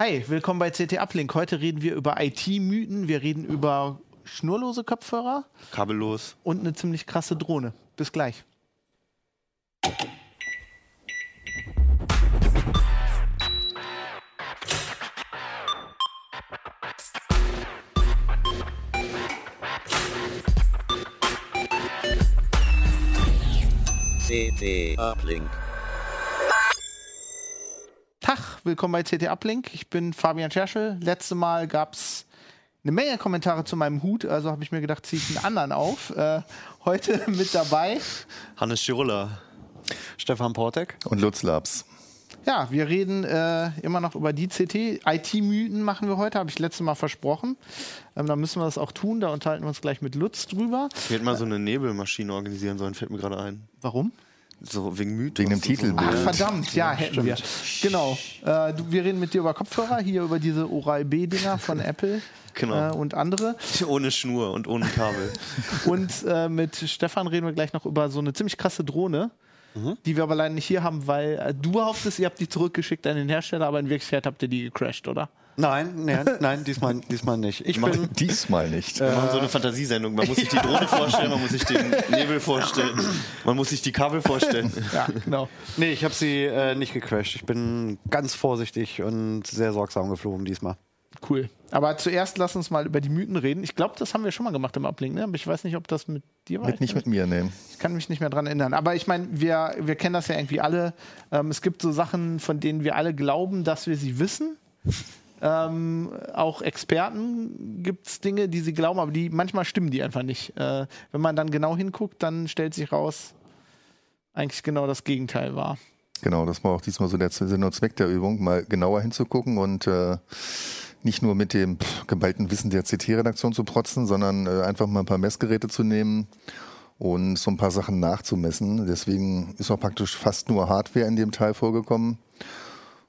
Hi, willkommen bei CT Uplink. Heute reden wir über IT-Mythen, wir reden über schnurlose Kopfhörer Kabellos. und eine ziemlich krasse Drohne. Bis gleich. CT Uplink. Tag, willkommen bei CT Uplink. Ich bin Fabian Scherschel. Letzte Mal gab es eine Menge Kommentare zu meinem Hut, also habe ich mir gedacht, ziehe ich einen anderen auf. Äh, heute mit dabei. Hannes Schirulla. Stefan Portek. Und Lutz Labs. Ja, wir reden äh, immer noch über die CT. IT-Mythen machen wir heute, habe ich letztes Mal versprochen. Ähm, da müssen wir das auch tun, da unterhalten wir uns gleich mit Lutz drüber. Wir hätten mal so eine Nebelmaschine organisieren sollen, fällt mir gerade ein. Warum? So wegen Mythos. Wegen dem und so. Titel. Ach, verdammt, ja, hätten wir. Genau. Äh, du, wir reden mit dir über Kopfhörer, hier über diese Oral-B-Dinger von Apple Genau. äh, und andere. Ohne Schnur und ohne Kabel. Und äh, mit Stefan reden wir gleich noch über so eine ziemlich krasse Drohne, die wir aber leider nicht hier haben, weil äh, du behauptest, ihr habt die zurückgeschickt an den Hersteller, aber in Wirklichkeit habt ihr die gecrashed, oder? Nein, nein, nein, diesmal, diesmal nicht. Ich bin, Diesmal nicht. Wir machen so eine Fantasiesendung. Man muss sich die Drohne vorstellen, man muss sich den Nebel vorstellen, man muss sich die Kabel vorstellen. Ja, genau. nee, ich habe sie äh, nicht gecrashed. Ich bin ganz vorsichtig und sehr sorgsam geflogen diesmal. Cool. Aber zuerst lass uns mal über die Mythen reden. Ich glaube, das haben wir schon mal gemacht im Uplink, ne? aber ich weiß nicht, ob das mit dir war. Mit, nicht mit mir, nee. Ich kann mich nicht mehr dran erinnern. Aber ich meine, wir, wir kennen das ja irgendwie alle. Ähm, es gibt so Sachen, von denen wir alle glauben, dass wir sie wissen. Ähm, auch Experten gibt es Dinge, die sie glauben, aber die manchmal stimmen die einfach nicht. Äh, wenn man dann genau hinguckt, dann stellt sich raus, eigentlich genau das Gegenteil war. Genau, das war auch diesmal so der Sinn und Zweck der Übung, mal genauer hinzugucken und äh, nicht nur mit dem geballten Wissen der CT-Redaktion zu protzen, sondern äh, einfach mal ein paar Messgeräte zu nehmen und so ein paar Sachen nachzumessen. Deswegen ist auch praktisch fast nur Hardware in dem Teil vorgekommen.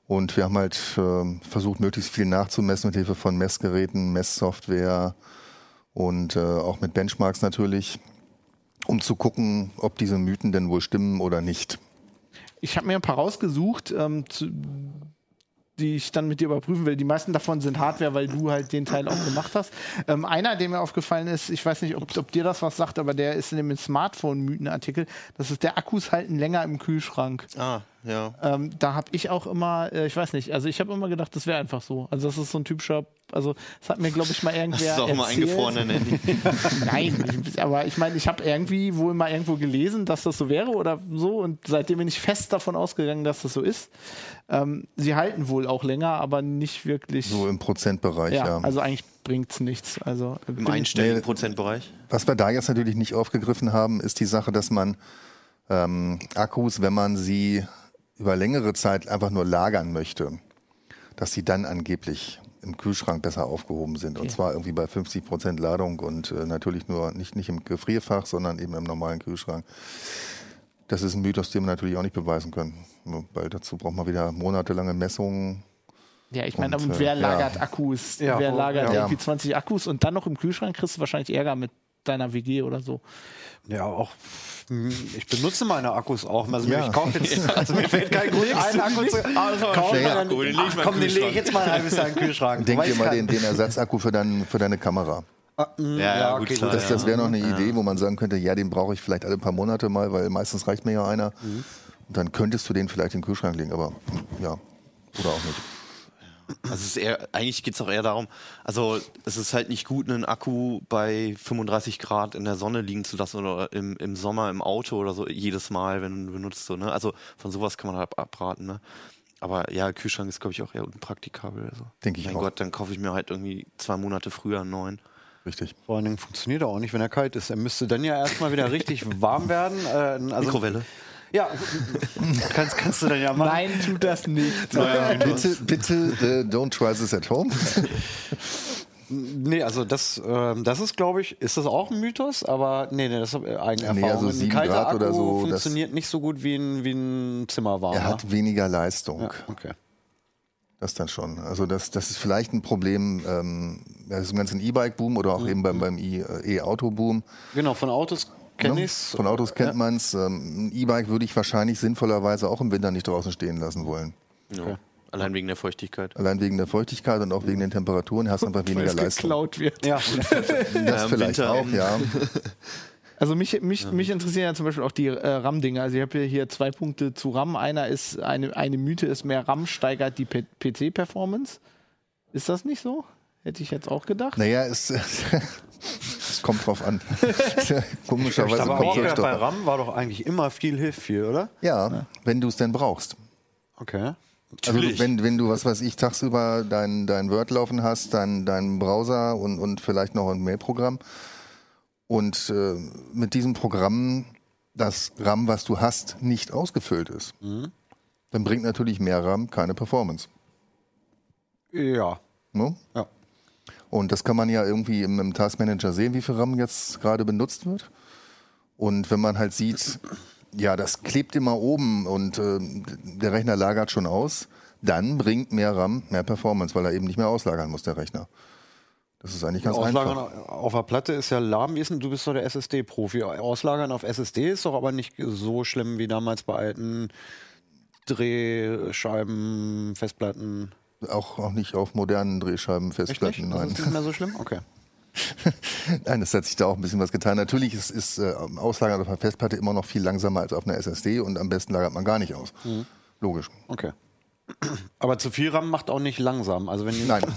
Und wir haben halt äh, versucht, möglichst viel nachzumessen mit Hilfe von Messgeräten, Messsoftware und äh, auch mit Benchmarks natürlich, um zu gucken, ob diese Mythen denn wohl stimmen oder nicht. Ich habe mir ein paar rausgesucht, ähm, zu, die ich dann mit dir überprüfen will. Die meisten davon sind Hardware, weil du halt den Teil auch gemacht hast. Ähm, einer, der mir aufgefallen ist, ich weiß nicht, ob, ob dir das was sagt, aber der ist in dem Smartphone-Mythenartikel. Das ist der Akkus halten länger im Kühlschrank. Ah, ja. Ähm, da habe ich auch immer, äh, ich weiß nicht, also ich habe immer gedacht, das wäre einfach so. Also das ist so ein typischer, also das hat mir, glaube ich, mal irgendwer Das ist auch mal erzählt. eingefroren nennen. Nein, ich, aber ich meine, ich habe irgendwie wohl mal irgendwo gelesen, dass das so wäre oder so und seitdem bin ich fest davon ausgegangen, dass das so ist. Ähm, sie halten wohl auch länger, aber nicht wirklich. So im Prozentbereich, ja, ja. also eigentlich bringt's nichts. Also Im bin- einstelligen Nee. Prozentbereich. Was wir da jetzt natürlich nicht aufgegriffen haben, ist die Sache, dass man ähm, Akkus, wenn man sie über längere Zeit einfach nur lagern möchte, dass sie dann angeblich im Kühlschrank besser aufgehoben sind. Und zwar irgendwie bei 50 Prozent Ladung und äh, natürlich nur nicht, nicht im Gefrierfach, sondern eben im normalen Kühlschrank. Das ist ein Mythos, den wir natürlich auch nicht beweisen können, weil dazu braucht man wieder monatelange Messungen. Ja, ich meine, Und, und, äh, wer ja. lagert Akkus? Ja, wer lagert ja. irgendwie 20 Akkus und dann noch im Kühlschrank kriegst du wahrscheinlich Ärger mit deiner WG oder so. Ja, auch. hm, Ich benutze meine Akkus auch. Also Ja. ich kaufe jetzt, also mir fällt kein Grund, einen Akku zu kaufen. Ja. Dann, Den ach, komm, den lege ich jetzt mal ein halbes Jahr in den Kühlschrank. Denk dir mal den, den Ersatzakku für, dein, für deine Kamera. Ah, hm, Ja, ja, gut, klar, Das, das wäre noch eine Idee, wo man sagen könnte, ja, den brauche ich vielleicht alle paar Monate mal, weil meistens reicht mir ja einer. Mhm. Und dann könntest du den vielleicht in den Kühlschrank legen, aber ja, oder auch nicht. Also es ist eher, eigentlich geht es auch eher darum, also es ist halt nicht gut, einen Akku bei 35 Grad in der Sonne liegen zu lassen oder im, im Sommer im Auto oder so jedes Mal, wenn du benutzt. So, ne? Also von sowas kann man halt abraten. Ne? Aber ja, Kühlschrank ist, glaube ich, auch eher unpraktikabel. Also. Denke ich mein auch. Gott, dann kaufe ich mir halt irgendwie zwei Monate früher einen neuen. Richtig. Vor allen Dingen funktioniert er auch nicht, wenn er kalt ist. Er müsste dann ja erstmal wieder richtig warm werden. Äh, also, Mikrowelle. Ja, kannst, kannst du dann ja machen. Nein, tut das nicht. Bitte, bitte, äh, don't try this at home. Nee, also das, ähm, das ist, glaube ich, ist das auch ein Mythos? Aber nee, nee das ist eigene Erfahrung. Nee, also ein kalter Grad Akku oder so, funktioniert nicht so gut wie ein, wie ein Zimmerwarmer. Er hat weniger Leistung. ja, okay. Das dann schon. Also das, das ist vielleicht ein Problem, ähm, das ist im ganzen E-Bike-Boom oder auch eben beim, beim E- äh, E-Auto-Boom. Genau, von Autos kenne Ne? ich's. Von Autos kennt Ja. man's. Ähm, ein E-Bike würde ich wahrscheinlich sinnvollerweise auch im Winter nicht draußen stehen lassen wollen. Ja. Allein wegen der Feuchtigkeit. Allein wegen der Feuchtigkeit und auch wegen den Temperaturen hast du einfach Weil weniger es Leistung. geklaut wird. Ja, Das vielleicht Winter auch, ja. Also mich, mich, mich interessieren ja zum Beispiel auch die äh, RAM-Dinge. Also ich habe hier zwei Punkte zu RAM. Einer ist, eine, eine Mythe ist, mehr RAM steigert die PC-Performance. Ist das nicht so? Hätte ich jetzt auch gedacht. Naja, es, es kommt drauf an. Komischerweise aber kommt es bei. RAM war doch eigentlich immer viel hilft viel, oder? Ja, wenn du es denn brauchst. Okay. Also Natürlich. wenn, wenn du, was weiß ich, tagsüber dein, dein Word laufen hast, dein, deinen Browser und, und vielleicht noch ein Mailprogramm und äh, mit diesem Programm das RAM, was du hast, nicht ausgefüllt ist, dann bringt natürlich mehr RAM keine Performance. Ja. Ne? Ja. Und das kann man ja irgendwie im, im Taskmanager sehen, wie viel RAM jetzt gerade benutzt wird. Und wenn man halt sieht, ja, das klebt immer oben und äh, der Rechner lagert schon aus, dann bringt mehr RAM mehr Performance, weil er eben nicht mehr auslagern muss, der Rechner. Das ist eigentlich ganz Auslagern einfach. auf der Platte ist ja lahm. Wie ist denn, du bist doch der SSD-Profi. Auslagern auf SSD ist doch aber nicht so schlimm wie damals bei alten Drehscheiben, Festplatten. Auch, auch nicht auf modernen Drehscheiben? Festplatten. Das Nein. ist nicht mehr so schlimm? Okay. Nein, es hat sich da auch ein bisschen was getan. Natürlich ist, ist äh, Auslagern auf einer Festplatte immer noch viel langsamer als auf einer SSD und am besten lagert man gar nicht aus. Mhm. Logisch. Okay. Aber zu viel RAM macht auch nicht langsam. Also wenn Nein.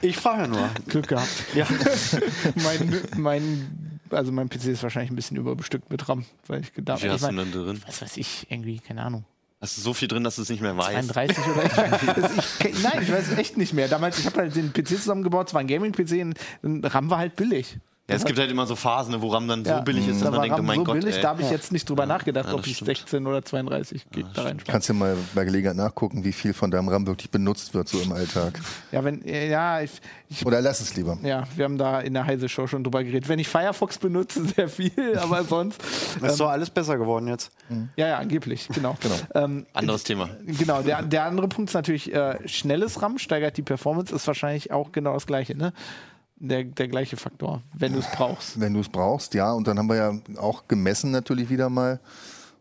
Ich frage ja nur. Glück gehabt. Ja. mein, mein, also mein PC ist wahrscheinlich ein bisschen überbestückt mit RAM, weil ich gedacht Wie viel ich hast du mein, denn drin? was weiß ich, irgendwie, keine Ahnung. Hast du so viel drin, dass du es nicht mehr weißt? 32 oder ich, Nein, ich weiß es echt nicht mehr. Damals, ich habe halt den PC zusammengebaut, es war ein Gaming-PC und und RAM war halt billig. Ja, es gibt halt immer so Phasen, ne, wo RAM dann Ja. so billig ist, Da dass man war denkt, oh RAM mein so Gott, billig, ey. da habe ich jetzt nicht drüber nachgedacht, Ja, ob das ich stimmt. 16 oder 32 Gig da reinspare. Kannst du mal bei Gelegenheit nachgucken, wie viel von deinem RAM wirklich benutzt wird so im Alltag. Ja, wenn, ja, ich, ich, Oder lass es lieber. ja, wir haben da in der Heise Show schon drüber geredet. Wenn ich Firefox benutze, sehr viel, aber sonst, Ist doch alles besser geworden jetzt. ja, ja, angeblich, genau. Genau. Ähm, Anderes Thema. Genau, der, der andere Punkt ist natürlich, äh, schnelles RAM steigert die Performance, ist wahrscheinlich auch genau das gleiche, ne? Der, der gleiche Faktor, wenn du es brauchst. Wenn du es brauchst, ja. Und dann haben wir ja auch gemessen natürlich wieder mal.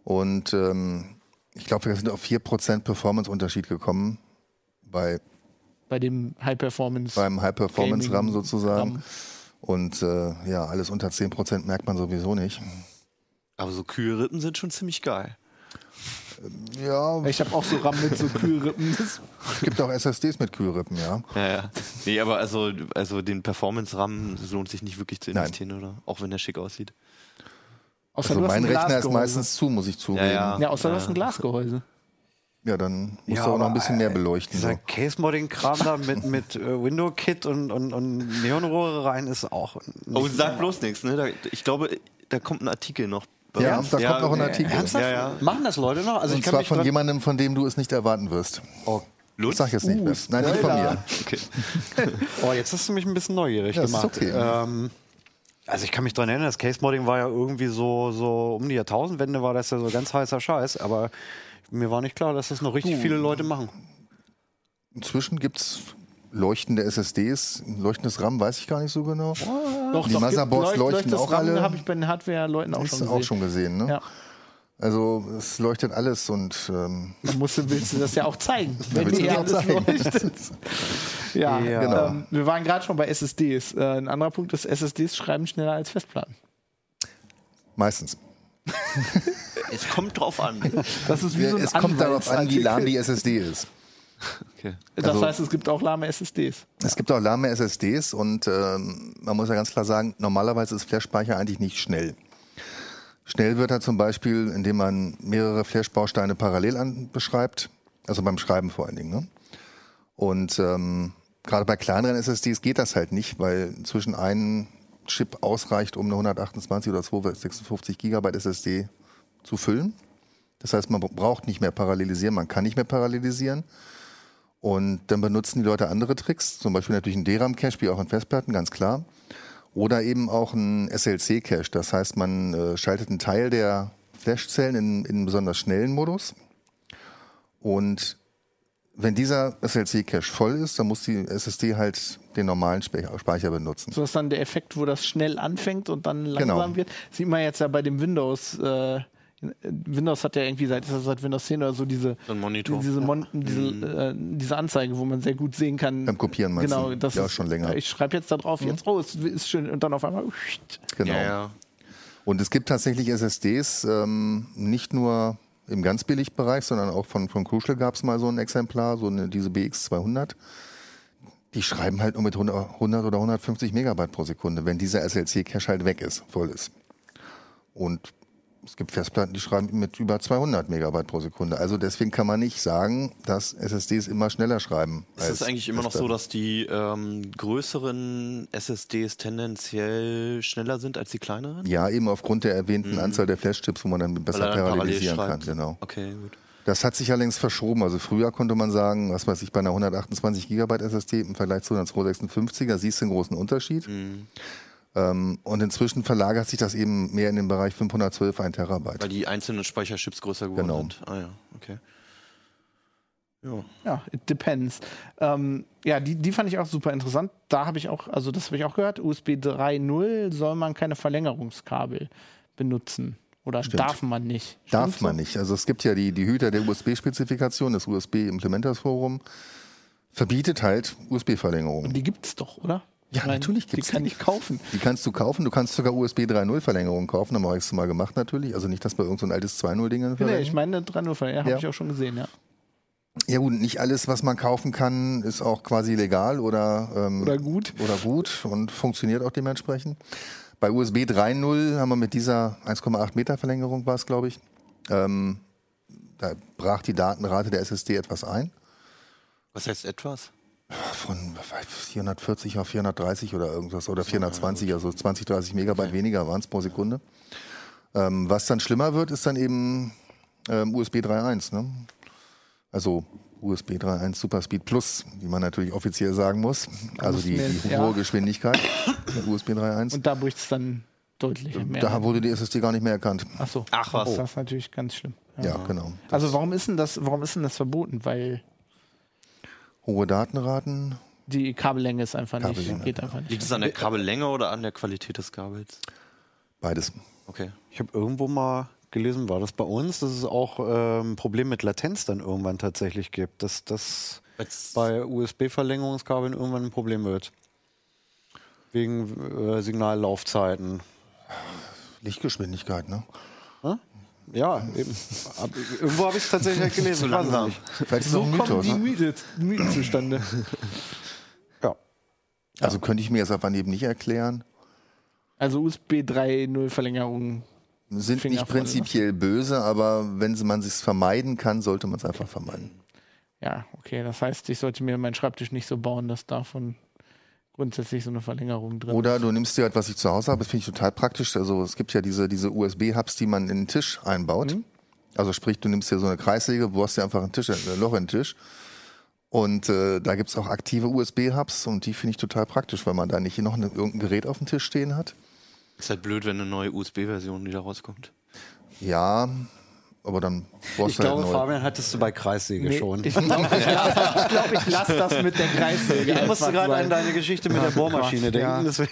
Und ähm, ich glaube, wir sind auf 4% Performance-Unterschied gekommen bei, Bei dem High Performance. beim High-Performance-RAM sozusagen. RAM. Und äh, ja, alles unter 10% merkt man sowieso nicht. Aber so Kühlrippen sind schon ziemlich geil. Ja, Ich habe auch so RAM mit so Kühlrippen. Es gibt auch SSDs mit Kühlrippen, ja. Ja, ja. Nee, aber also, also den Performance-RAM lohnt sich nicht wirklich zu Nein. investieren, oder? Auch wenn der schick aussieht. Außer Also du hast mein ein Rechner ist meistens zu, muss ich zugeben. ja. Ja, außer du hast ein Glasgehäuse. Ja, dann musst Ja, du auch noch ein bisschen mehr äh, beleuchten. Dieser So. Case-Modding-Kram da mit, mit äh, Window-Kit und, und, und Neonrohre rein ist auch. Oh, sag bloß nichts, ne? Da, ich glaube, da kommt ein Artikel noch. Ja, da kommt noch ein Artikel. Ernsthaft? Ja, ja. Machen das Leute noch? Also ich Und kann zwar von dran- jemandem, von dem du es nicht erwarten wirst. Oh, Ich Lutz? sag jetzt nicht Uh, mehr. Nein, nicht von mir. Okay. oh, jetzt hast du mich ein bisschen neugierig Ja, ist gemacht. okay. Ähm, also ich kann mich dran erinnern, das Case-Modding war ja irgendwie so, so um die Jahrtausendwende war das ja so ganz heißer Scheiß, aber mir war nicht klar, dass das noch richtig viele Leute machen. Inzwischen gibt es leuchtende SSDs. Leuchtendes RAM weiß ich gar nicht so genau. Doch, Die doch, Motherboards leuchten auch RAM alle. habe ich bei den Hardware-Leuten auch schon gesehen. auch schon gesehen, ne? Ja. Also es leuchtet alles und ähm, Dann musst du, willst du das ja auch zeigen, wenn dir das alles zeigen. leuchtet. Ja, Ja. Genau. ähm, wir waren gerade schon bei SSDs. Äh, ein anderer Punkt ist, SSDs schreiben schneller als Festplatten. meistens. Es kommt drauf an. Das ist wie so ein es kommt darauf an, wie lahm die SSD ist. Okay. Das also- heißt, es gibt auch lahme SSDs. Es gibt auch lahme SSDs und ähm, man muss ja ganz klar sagen, normalerweise ist Flash-Speicher eigentlich nicht schnell. Schnell wird er zum Beispiel, indem man mehrere Flash-Bausteine parallel an beschreibt, also beim Schreiben vor allen Dingen. Ne? Und ähm, gerade bei kleineren SSDs geht das halt nicht, weil zwischen einem Chip ausreicht, um eine 128 oder 256 Gigabyte SSD zu füllen. Das heißt, man braucht nicht mehr parallelisieren, man kann nicht mehr parallelisieren. Und dann benutzen die Leute andere Tricks, zum Beispiel natürlich einen DRAM-Cache, wie auch in Festplatten, ganz klar. Oder eben auch ein SLC-Cache. Das heißt, man äh, schaltet einen Teil der Flashzellen in, in einen besonders schnellen Modus. Und wenn dieser SLC-Cache voll ist, dann muss die SSD halt den normalen Speicher benutzen. So ist dann der Effekt, wo das schnell anfängt und dann langsam Genau. wird. Sieht man jetzt ja bei dem Windows. Äh, Windows hat ja irgendwie seit, seit Windows 10 oder so diese, So diese, Mon diese, äh, diese Anzeige, wo man sehr gut sehen kann. Beim Kopieren meinst genau, du? das Ja, ist, schon länger. Ich schreibe jetzt da drauf, jetzt, oh, es ist schön. Und dann auf einmal. Genau. Ja, ja. Und es gibt tatsächlich SSDs, ähm, nicht nur im ganz Billigbereich, sondern auch von, von Crucial gab es mal so ein Exemplar, so eine, diese BX200. Die schreiben halt nur mit 100 100 oder 150 Megabyte pro Sekunde, wenn dieser SLC-Cache halt weg ist, voll ist. Und es gibt Festplatten, die schreiben mit über 200 Megabyte pro Sekunde. Also deswegen kann man nicht sagen, dass SSDs immer schneller schreiben. Ist es eigentlich immer noch so, dass die ähm, größeren SSDs tendenziell schneller sind als die kleineren? Ja, eben aufgrund der erwähnten Anzahl der Flash-Chips, wo man dann besser Mhm. er dann parallel parallelisieren kann. schreibt. Genau. Okay, gut. Das hat sich allerdings verschoben. Also früher konnte man sagen, was weiß ich, bei einer 128 Gigabyte SSD im Vergleich zu einer 256er siehst du einen großen Unterschied. Mhm. Ähm, und inzwischen verlagert sich das eben mehr in den Bereich 512, 1 Terabyte. Weil die einzelnen Speicherchips größer geworden Genau. sind. Ah ja, okay. Ja. Ja, it depends. Ähm, ja, die, die fand ich auch super interessant. Da habe ich auch, also das habe ich auch gehört, USB 3.0 soll man keine Verlängerungskabel benutzen. Oder darf man nicht? Darf Stimmt's man so? nicht. Also es gibt ja die, die Hüter der USB-Spezifikation, das USB Implementers Forum, verbietet halt USB-Verlängerungen. Die gibt's doch, oder? Ja, meine, natürlich Die gibt's kann die. ich kaufen. Die kannst du kaufen. Du kannst sogar USB 3.0 Verlängerungen kaufen. Haben wir extra mal gemacht natürlich. Also nicht, dass bei irgendein so ein altes 2.0 Ding Nee, ich meine 3.0, ja, habe ich auch schon gesehen, ja. Ja gut, nicht alles, was man kaufen kann, ist auch quasi legal oder, ähm, Oder gut. oder gut und funktioniert auch dementsprechend. Bei USB 3.0 haben wir mit dieser 1,8 Meter Verlängerung war es, glaube ich, ähm, da brach die Datenrate der SSD etwas ein. Was heißt etwas? Von 440 auf 430 oder irgendwas oder 420, also 20, 30 Megabyte weniger waren es pro Sekunde. Ähm, was dann schlimmer wird, ist dann eben ähm, USB 3.1. Ne? Also USB 3.1 Superspeed Plus, wie man natürlich offiziell sagen muss. Also die, die ja. hohe Geschwindigkeit mit USB 3.1. Und da bricht es dann deutlich mehr. Da wurde die SSD gar nicht mehr erkannt. Ach so. Ach, was. Das ist natürlich ganz schlimm. Ja, genau. Also warum ist denn das, warum ist denn das verboten? Weil Hohe Datenraten. die Kabellänge ist einfach nicht, Kabellänge, geht einfach nicht. Liegt es an der Kabellänge oder an der Qualität des Kabels? Beides. Okay. Ich habe irgendwo mal gelesen, war das bei uns, dass es auch ähm, ein Problem mit Latenz dann irgendwann tatsächlich gibt, dass das Jetzt- bei USB-Verlängerungskabeln irgendwann ein Problem wird. Wegen äh, Signallaufzeiten. Lichtgeschwindigkeit, ne? Ja, eben. Ab, irgendwo habe ich es tatsächlich halt gelesen. Es langsam. nicht. Vielleicht ist es So auch ein kommen Mythos. die Ne? Mythen, Mythen zustande. Ja. Also könnte ich mir jetzt einfach eben nicht erklären. Also USB 3.0 Verlängerung. sind Finger nicht voll, prinzipiell böse, aber wenn man es vermeiden kann, sollte man es einfach vermeiden. Ja, okay. Das heißt, ich sollte mir meinen Schreibtisch nicht so bauen, dass davon grundsätzlich so eine Verlängerung drin Oder du nimmst dir halt, was ich zu Hause habe, das finde ich total praktisch. Also es gibt ja diese, diese USB-Hubs, die man in den Tisch einbaut. Also sprich, du nimmst dir so eine Kreissäge, bohrst dir einfach ein, Tisch, ein Loch in den Tisch. Und äh, da gibt es auch aktive USB-Hubs und die finde ich total praktisch, weil man da nicht noch eine, irgendein Gerät auf dem Tisch stehen hat. Ist halt blöd, wenn eine neue USB-Version wieder rauskommt. Ja, aber dann Ich brauchst du halt glaube, neu. Fabian hattest du bei Kreissäge Nee, schon. Ich glaube, ich lasse ich glaub, ich lass das mit der Kreissäge. Ich musste gerade an deine Geschichte mit der Bohrmaschine ja. denken. deswegen-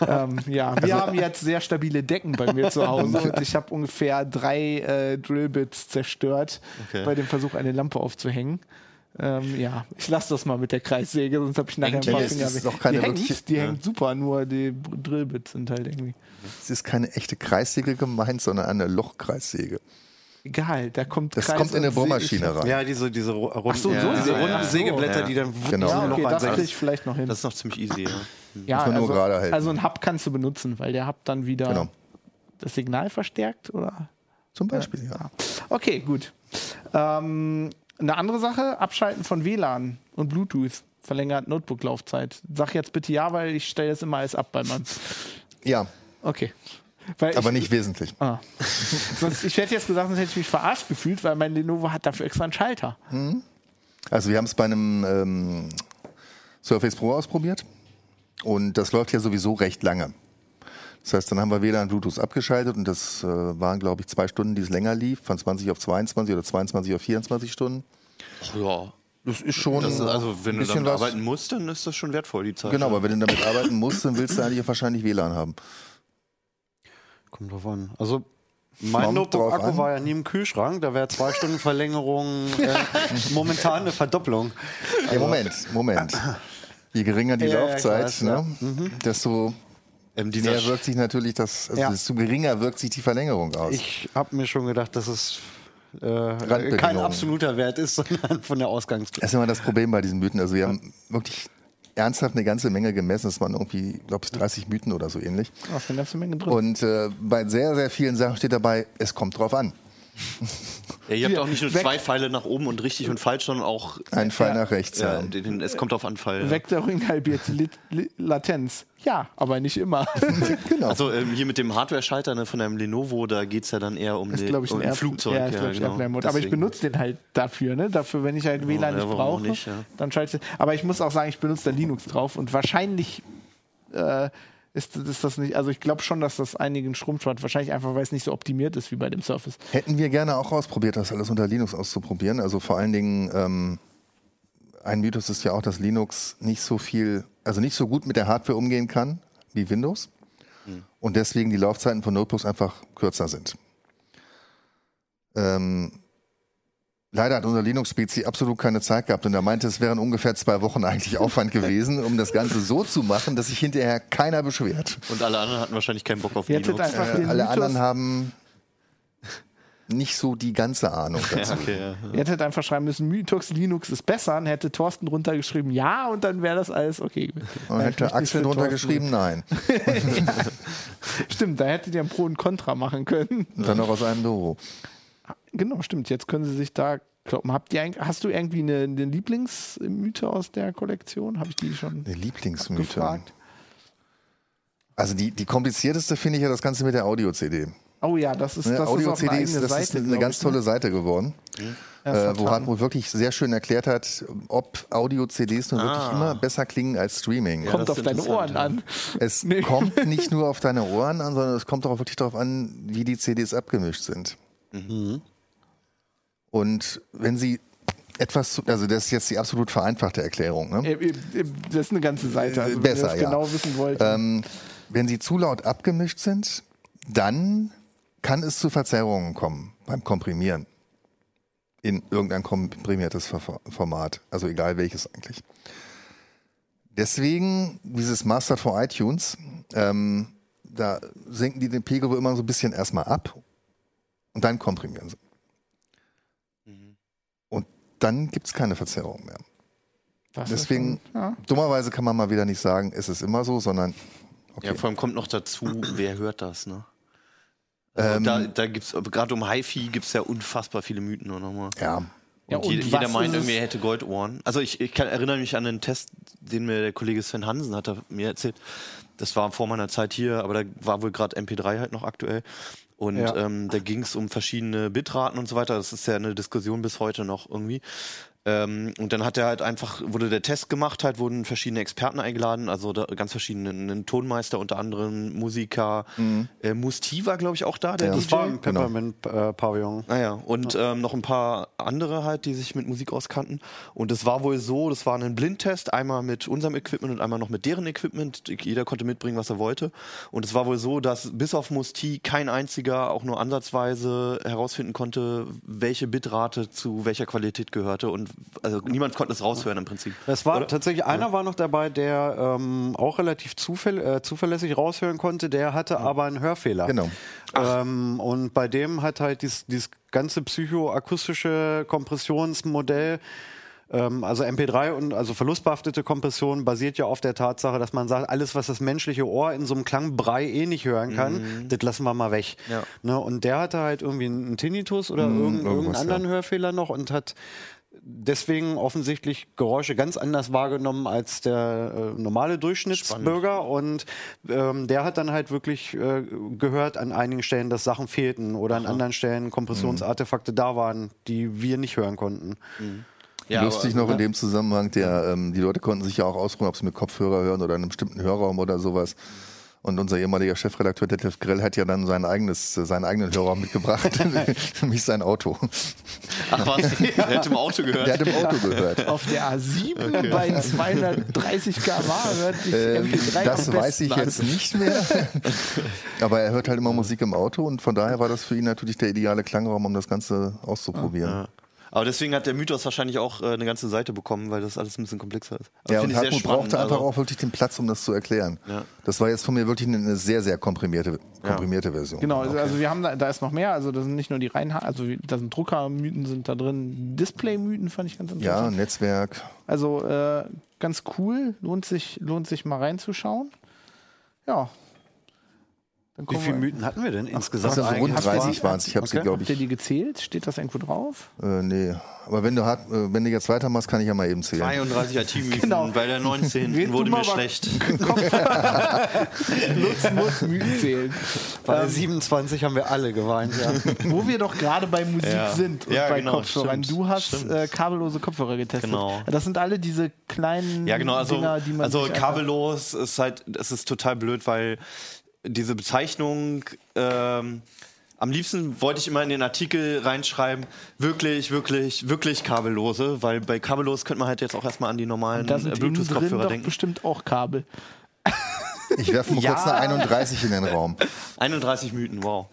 ähm, ja, wir haben jetzt sehr stabile Decken bei mir zu Hause und ich habe ungefähr drei äh, Drillbits zerstört Okay. bei dem Versuch, eine Lampe aufzuhängen. Ähm, ja, ich lasse das mal mit der Kreissäge, sonst habe ich nachher ein paar Finger. ist weg. doch keine die hängt, die hängt super, nur die Drillbits sind halt irgendwie. Es ist keine echte Kreissäge gemeint, sondern eine Lochkreissäge. Egal, da kommt Das Kreis kommt in eine Bohrmaschine rein. Ja, diese, diese ru- runden, so, so, diese ja, runden ja. Sägeblätter, Ja. die dann Genau. Ja, okay, das einsenken. kriege ich vielleicht noch hin. Das ist noch ziemlich easy, ja. ja, also, also ein Hub kannst du benutzen, weil der Hub dann wieder Genau. das Signal verstärkt, oder? Zum Beispiel, ja. Okay, gut. Ähm, Eine andere Sache, Abschalten von WLAN und Bluetooth verlängert Notebook-Laufzeit. Sag jetzt bitte ja, weil ich stelle das immer alles ab bei meinem. Ja, Okay. Weil aber ich, nicht wesentlich. Ah. sonst, ich hätte jetzt gesagt, sonst hätte ich mich verarscht gefühlt, weil mein Lenovo hat dafür extra einen Schalter. Also wir haben es bei einem ähm, Surface Pro ausprobiert und das läuft ja sowieso recht lange. Das heißt, dann haben wir WLAN Bluetooth abgeschaltet und das äh, waren, glaube ich, zwei Stunden, die es länger lief, von 20 auf 22 oder 22 auf 24 Stunden. Ach ja. Das ist schon Das ist, also, wenn ein du damit was. arbeiten musst, dann ist das schon wertvoll, die Zeit. Genau, aber wenn du damit arbeiten musst, dann willst du eigentlich wahrscheinlich WLAN haben. Kommt drauf an. Also mein Notebook-Akku war ja nie im Kühlschrank. Da wäre zwei Stunden Verlängerung äh, momentan eine Verdopplung. Ja, Moment, Moment. Je geringer die Ja, Laufzeit, weiß, ja. ne, desto ähm, mehr wirkt sich natürlich das, also desto geringer wirkt sich die Verlängerung aus. Ich habe mir schon gedacht, dass es äh, kein absoluter Wert ist, sondern von der Ausgangs... Das ist immer das Problem bei diesen Mythen. Also wir haben wirklich ernsthaft eine ganze Menge gemessen. Es waren irgendwie, glaube ich, 30 Mythen oder so ähnlich. Da ist eine ganze Menge drin. Und äh, bei sehr, sehr vielen Sachen steht dabei, es kommt drauf an. Ja, ihr habt auch nicht nur weg. zwei Pfeile nach oben und richtig und falsch, sondern auch Ein Fall Ja. nach rechts. ja, Ja. den, den, es kommt auf Anfall. Ja. Vectoring halbiert Latenz. Ja, aber nicht immer. Genau. Also ähm, hier mit dem Hardware-Schalter ne, von einem Lenovo, da geht es ja dann eher um, Das ist, die- glaube ich, um ein Flugzeug. Ja, ich ich genau. Mode. Aber ich benutze den halt dafür, ne? Dafür, wenn ich halt WLAN ja, nicht brauche, nicht, ja. dann schalte ich. Aber ich muss auch sagen, ich benutze da Linux drauf und wahrscheinlich äh, ist, ist das nicht. Also ich glaube schon, dass das einigen Schrumpf hat. Wahrscheinlich einfach, weil es nicht so optimiert ist wie bei dem Surface. Hätten wir gerne auch ausprobiert, das alles unter Linux auszuprobieren. Also vor allen Dingen, ähm, ein Mythos ist ja auch, dass Linux nicht so viel, also nicht so gut mit der Hardware umgehen kann wie Windows. Und deswegen die Laufzeiten von Notebooks einfach kürzer sind. Ähm, leider hat unser Linux-Spezi absolut keine Zeit gehabt und er meinte, es wären ungefähr zwei Wochen eigentlich Aufwand gewesen, um das Ganze so zu machen, dass sich hinterher keiner beschwert. Und alle anderen hatten wahrscheinlich keinen Bock auf Ihr Linux. Äh, alle Mythos, anderen haben nicht so die ganze Ahnung dazu. Ja, okay, ja. ihr hättet einfach schreiben müssen, Mythos Linux ist besser. Dann hätte Thorsten drunter geschrieben, ja, und dann wäre das alles okay. Und Ja, hätte Axel nicht drunter für geschrieben, nein. Stimmt, da hättet ihr ein Pro und Contra machen können. Und dann noch aus einem Büro. Genau, stimmt. Jetzt können Sie sich da kloppen. Habt ihr, eigentlich- hast du irgendwie eine, eine Lieblingsmythe aus der Kollektion? Habe ich die schon Eine Lieblingsmythe. gefragt? Also die, die komplizierteste finde ich ja das Ganze mit der Audio-CD. Oh ja, das ist, Ne? das ist auch eine ist, das Seite. ist eine ganz ne? tolle Seite geworden, Ja, äh, wo. Hartmut wirklich sehr schön erklärt hat, ob Audio-CDs nun wirklich Ah. immer besser klingen als Streaming. Ja, Kommt auf ist deine Ohren an. Es Nee. kommt nicht nur auf deine Ohren an, sondern es kommt auch wirklich darauf an, wie die CDs abgemischt sind. Mhm. Und wenn sie etwas, zu, also das ist jetzt die absolut vereinfachte Erklärung, ne? Äh, äh, Das ist eine ganze Seite. Also, wenn Besser, ihr das ja. genau wissen wollt. Ähm, wenn sie zu laut abgemischt sind, dann kann es zu Verzerrungen kommen beim Komprimieren. In irgendein komprimiertes Format. Also egal welches eigentlich. Deswegen dieses Master for iTunes, ähm, da senken die den Pegel immer so ein bisschen erstmal ab und dann komprimieren sie. Und dann gibt es keine Verzerrung mehr. Das Deswegen, schon- ja. dummerweise kann man mal wieder nicht sagen, es ist immer so, sondern Ja, vor allem kommt noch dazu, wer hört das, ne? Ähm, Also da da gibt es, gerade um HiFi gibt es ja unfassbar viele Mythen auch nochmal. ja. Ja, Und und jeder, meint es- irgendwie, er hätte Goldohren. Also ich, ich kann, erinnere mich an einen Test, den mir der Kollege Sven Hansen hat er mir erzählt. Das war vor meiner Zeit hier, aber da war wohl gerade MP3 halt noch aktuell. Und Ja. ähm, da ging es um verschiedene Bitraten und so weiter. Das ist ja eine Diskussion bis heute noch irgendwie. Ähm, und dann hat er halt einfach, wurde der Test gemacht, halt wurden verschiedene Experten eingeladen, also da, ganz verschiedene, ein Tonmeister unter anderem, Musiker, äh, Musti war glaube ich auch da, der Ja. DJ. Das war im Genau. Peppermint-Pavillon. Naja, und ähm, noch ein paar andere halt, die sich mit Musik auskannten. Und es war wohl so, das war ein Blindtest, einmal mit unserem Equipment und einmal noch mit deren Equipment. Jeder konnte mitbringen, was er wollte. Und es war wohl so, dass bis auf Musti kein einziger auch nur ansatzweise herausfinden konnte, welche Bitrate zu welcher Qualität gehörte. Und also niemand konnte es raushören im Prinzip. Es war Oder? tatsächlich, einer war noch dabei, der ähm, auch relativ zufäll, äh, zuverlässig raushören konnte, der hatte aber einen Hörfehler. Genau. Ähm, und bei dem hat halt dieses, dieses ganze psychoakustische Kompressionsmodell, ähm, also MP3 und also verlustbehaftete Kompression basiert ja auf der Tatsache, dass man sagt, alles, was das menschliche Ohr in so einem Klangbrei eh nicht hören kann, das lassen wir mal weg. Ja. Ne? Und der hatte halt irgendwie einen Tinnitus oder irgendwas, irgendeinen anderen Hörfehler noch und hat deswegen offensichtlich Geräusche ganz anders wahrgenommen als der äh, normale Durchschnittsbürger. Und ähm, der hat dann halt wirklich äh, gehört an einigen Stellen, dass Sachen fehlten oder an anderen Stellen Kompressionsartefakte da waren, die wir nicht hören konnten. Ja, Lustig aber- noch in dem Zusammenhang, der, ähm, die Leute konnten sich ja auch ausruhen, ob sie mit Kopfhörer hören oder in einem bestimmten Hörraum oder sowas. Und unser ehemaliger Chefredakteur Detlef Grell hat ja dann sein eigenes, äh, seinen eigenen Hörraum mitgebracht, nämlich sein Auto. Ach was, der hätte im Auto Der gehört. hat im Auto gehört. Auf der A7 bei 230 km/h hört sich Ähm, MP3 das am weiß ich jetzt nicht mehr. Aber er hört halt immer Musik im Auto und von daher war das für ihn natürlich der ideale Klangraum, um das Ganze auszuprobieren. Ja. Aber deswegen hat der Mythos wahrscheinlich auch äh, eine ganze Seite bekommen, weil das alles ein bisschen komplexer ist. Aber Ja, und Hartmut spannend, brauchte einfach also- auch wirklich den Platz, um das zu erklären. Ja. Das war jetzt von mir wirklich eine sehr, sehr komprimierte, komprimierte Version. Genau, also, also wir haben da, da ist noch mehr, also da sind nicht nur die reinen, also da sind Druckermythen sind da drin, Displaymythen fand ich ganz Ja, interessant. Netzwerk. Also äh, ganz cool, lohnt sich, lohnt sich mal reinzuschauen. Ja. Dann Wie viele Mythen hatten wir denn insgesamt? Also rund eigentlich? 30 waren es. Ich habe sie, Okay. glaube Habt ihr ich. die gezählt? Steht das irgendwo drauf? Äh, nee. Aber wenn du, hart, äh, wenn du jetzt weitermachst, kann ich ja mal eben zählen. 32 IT-Mythen Genau. bei der 19. Red du wurde mir schlecht. Lutz muss Mythen zählen. Bei 27 haben wir alle geweint, ja. Wo wir doch gerade bei Musik Ja. sind und Ja, bei genau, Kopfhörern. stimmt, Du hast äh, kabellose Kopfhörer getestet. Genau. Das sind alle diese kleinen Ja, genau. Also, Dinger, die man also kabellos ist halt, es ist total blöd, weil diese Bezeichnung, ähm, am liebsten wollte ich immer in den Artikel reinschreiben, wirklich, wirklich, wirklich kabellose, weil bei kabellos könnte man halt jetzt auch erstmal an die normalen Bluetooth-Kopfhörer denken. bestimmt auch Kabel. Ich werfe mal Ja. kurz eine 31 in den Raum. 31 Mythen, wow.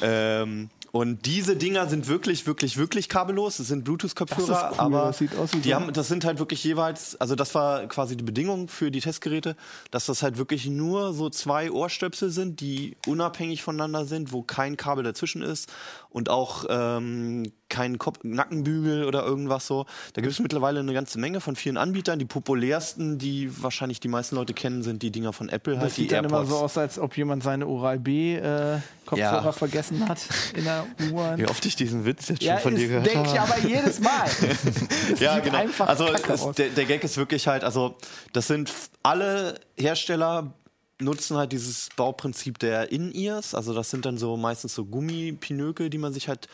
Ähm, und diese Dinger sind wirklich, wirklich, wirklich kabellos. Das sind Bluetooth-Kopfhörer, cool, aber das sieht aus wie die haben, das sind halt wirklich jeweils, also das war quasi die Bedingung für die Testgeräte, dass das halt wirklich nur so zwei Ohrstöpsel sind, die unabhängig voneinander sind, wo kein Kabel dazwischen ist und auch ähm, kein Kopf Nackenbügel oder irgendwas so. Da gibt es mittlerweile eine ganze Menge von vielen Anbietern. Die populärsten, die wahrscheinlich die meisten Leute kennen, sind die Dinger von Apple, halt Das die sieht dann immer so aus, als ob jemand seine Oral-B-Kopfhörer Ja. vergessen hat in der U-Bahn. Wie oft ich diesen Witz jetzt schon Ja, von dir gehört denke ich aber jedes Mal. Ja, genau. Also aus. der, der Gag ist wirklich halt, also das sind alle Hersteller nutzen halt dieses Bauprinzip der In-Ears. Also das sind dann so meistens so Gummipinökel, die man sich halt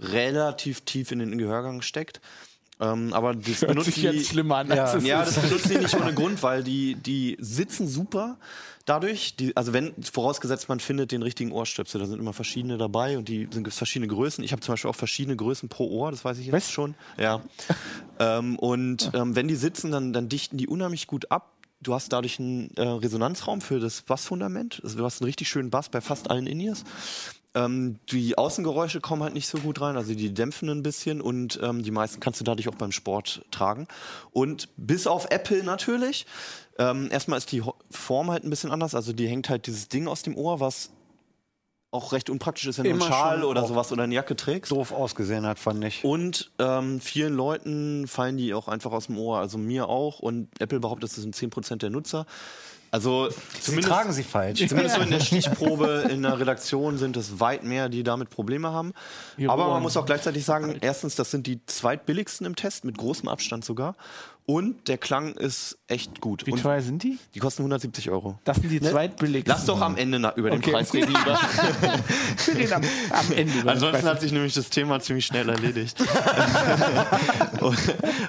relativ tief in den Gehörgang steckt. Ähm, aber das Hört benutzen sich die, schlimmer an, ja, ist. das benutzen die nicht ohne Grund, weil die, die sitzen super dadurch. Die, also wenn, vorausgesetzt man findet den richtigen Ohrstöpsel, da sind immer verschiedene dabei und die sind verschiedene Größen. Ich habe zum Beispiel auch verschiedene Größen pro Ohr, das weiß ich jetzt Was? schon. Ja. ähm, und ähm, wenn die sitzen, dann, dann dichten die unheimlich gut ab. Du hast dadurch einen äh, Resonanzraum für das Bassfundament. Also du hast einen richtig schönen Bass bei fast allen In-Ears. Ähm, die Außengeräusche kommen halt nicht so gut rein, also die dämpfen ein bisschen und ähm, die meisten kannst du dadurch auch beim Sport tragen. Und bis auf Apple natürlich. Ähm, erstmal ist die Form halt ein bisschen anders, also die hängt halt dieses Ding aus dem Ohr, was auch recht unpraktisch ist, wenn du einen Schal oder sowas oder eine Jacke trägst. Doof ausgesehen hat, fand ich. Und ähm, vielen Leuten fallen die auch einfach aus dem Ohr, also mir auch. Und Apple behauptet, das sind 10% der Nutzer. Also zumindest, tragen sie falsch. zumindest so in der Stichprobe in der Redaktion sind es weit mehr, die damit Probleme haben. Ihre Aber man muss auch gleichzeitig sagen, erstens, das sind die zweitbilligsten im Test, mit großem Abstand sogar. Und der Klang ist echt gut. Wie Und teuer sind die? die kosten 170 Euro. Das sind die zweitbilligsten. Lass doch am Ende über den Okay. Preis reden. Lieber. Wir reden am, am Ende. über den Ansonsten hat sich nämlich das Thema ziemlich schnell erledigt.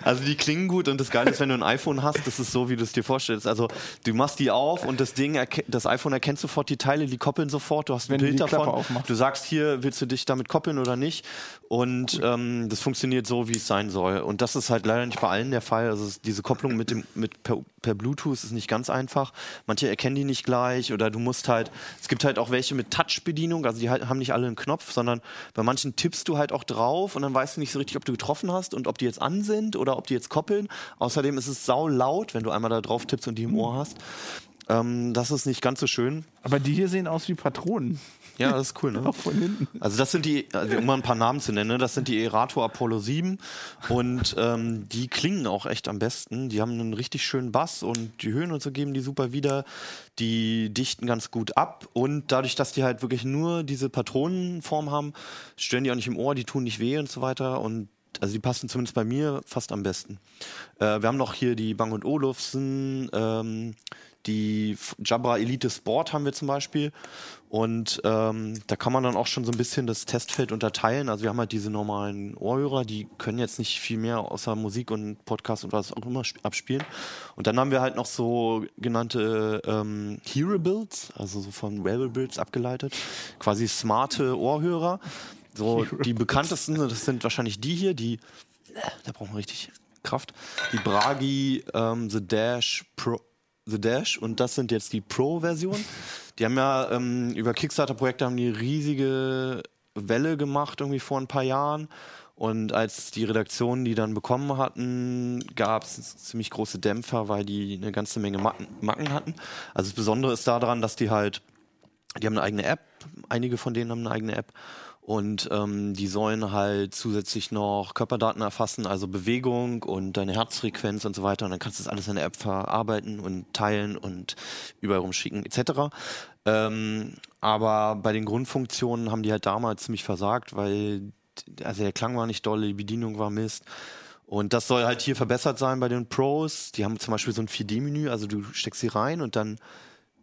Also die klingen gut und das Geile ist, wenn du ein iPhone hast, das ist so, wie du es dir vorstellst. Also du machst die auf und das Ding, das iPhone erkennt sofort die Teile, die koppeln sofort. Du hast ein Wenn Bild davon. aufmachst. Du sagst hier, willst du dich damit koppeln oder nicht? Und ähm, das funktioniert so, wie es sein soll. Und das ist halt leider nicht bei allen der Fall. Also es- diese Kopplung mit dem mit per, per Bluetooth ist nicht ganz einfach. Manche erkennen die nicht gleich oder du musst halt. Es gibt halt auch welche mit Touch-Bedienung. Also die halt, haben nicht alle einen Knopf, sondern bei manchen tippst du halt auch drauf und dann weißt du nicht so richtig, ob du getroffen hast und ob die jetzt an sind oder ob die jetzt koppeln. Außerdem ist es sau laut, wenn du einmal da drauf tippst und die im Ohr hast. Ähm, das ist nicht ganz so schön. Aber die hier sehen aus wie Patronen. Ja, das ist cool, ne? Auch von hinten. Also das sind die, also um mal ein paar Namen zu nennen, ne? das sind die Erato Apollo 7 und ähm, die klingen auch echt am besten. Die haben einen richtig schönen Bass und die Höhen und so geben die super wieder. Die dichten ganz gut ab und dadurch, dass die halt wirklich nur diese Patronenform haben, stören die auch nicht im Ohr, die tun nicht weh und so weiter und also die passen zumindest bei mir fast am besten. Äh, wir haben noch hier die Bang Olufsen, ähm, die Jabra Elite Sport haben wir zum Beispiel. Und ähm, da kann man dann auch schon so ein bisschen das Testfeld unterteilen. Also wir haben halt diese normalen Ohrhörer, die können jetzt nicht viel mehr außer Musik und Podcast und was auch immer abspielen. Und dann haben wir halt noch so genannte ähm, Hearables, also so von Wearables abgeleitet, quasi smarte Ohrhörer. So die bekanntesten, das sind wahrscheinlich die hier, die, da brauchen wir richtig Kraft. Die Bragi ähm, The Dash Pro, The Dash und das sind jetzt die Pro-Version. Die haben ja ähm, über Kickstarter-Projekte haben die riesige Welle gemacht, irgendwie vor ein paar Jahren. Und als die Redaktionen die dann bekommen hatten, gab es ziemlich große Dämpfer, weil die eine ganze Menge Macken, Macken hatten. Also das Besondere ist daran, dass die halt, die haben eine eigene App, einige von denen haben eine eigene App und ähm, die sollen halt zusätzlich noch Körperdaten erfassen, also Bewegung und deine Herzfrequenz und so weiter. Und dann kannst du das alles in der App verarbeiten und teilen und überall rumschicken etc. Ähm, aber bei den Grundfunktionen haben die halt damals ziemlich versagt, weil also der Klang war nicht doll, die Bedienung war Mist. Und das soll halt hier verbessert sein bei den Pros. Die haben zum Beispiel so ein 4D-Menü, also du steckst sie rein und dann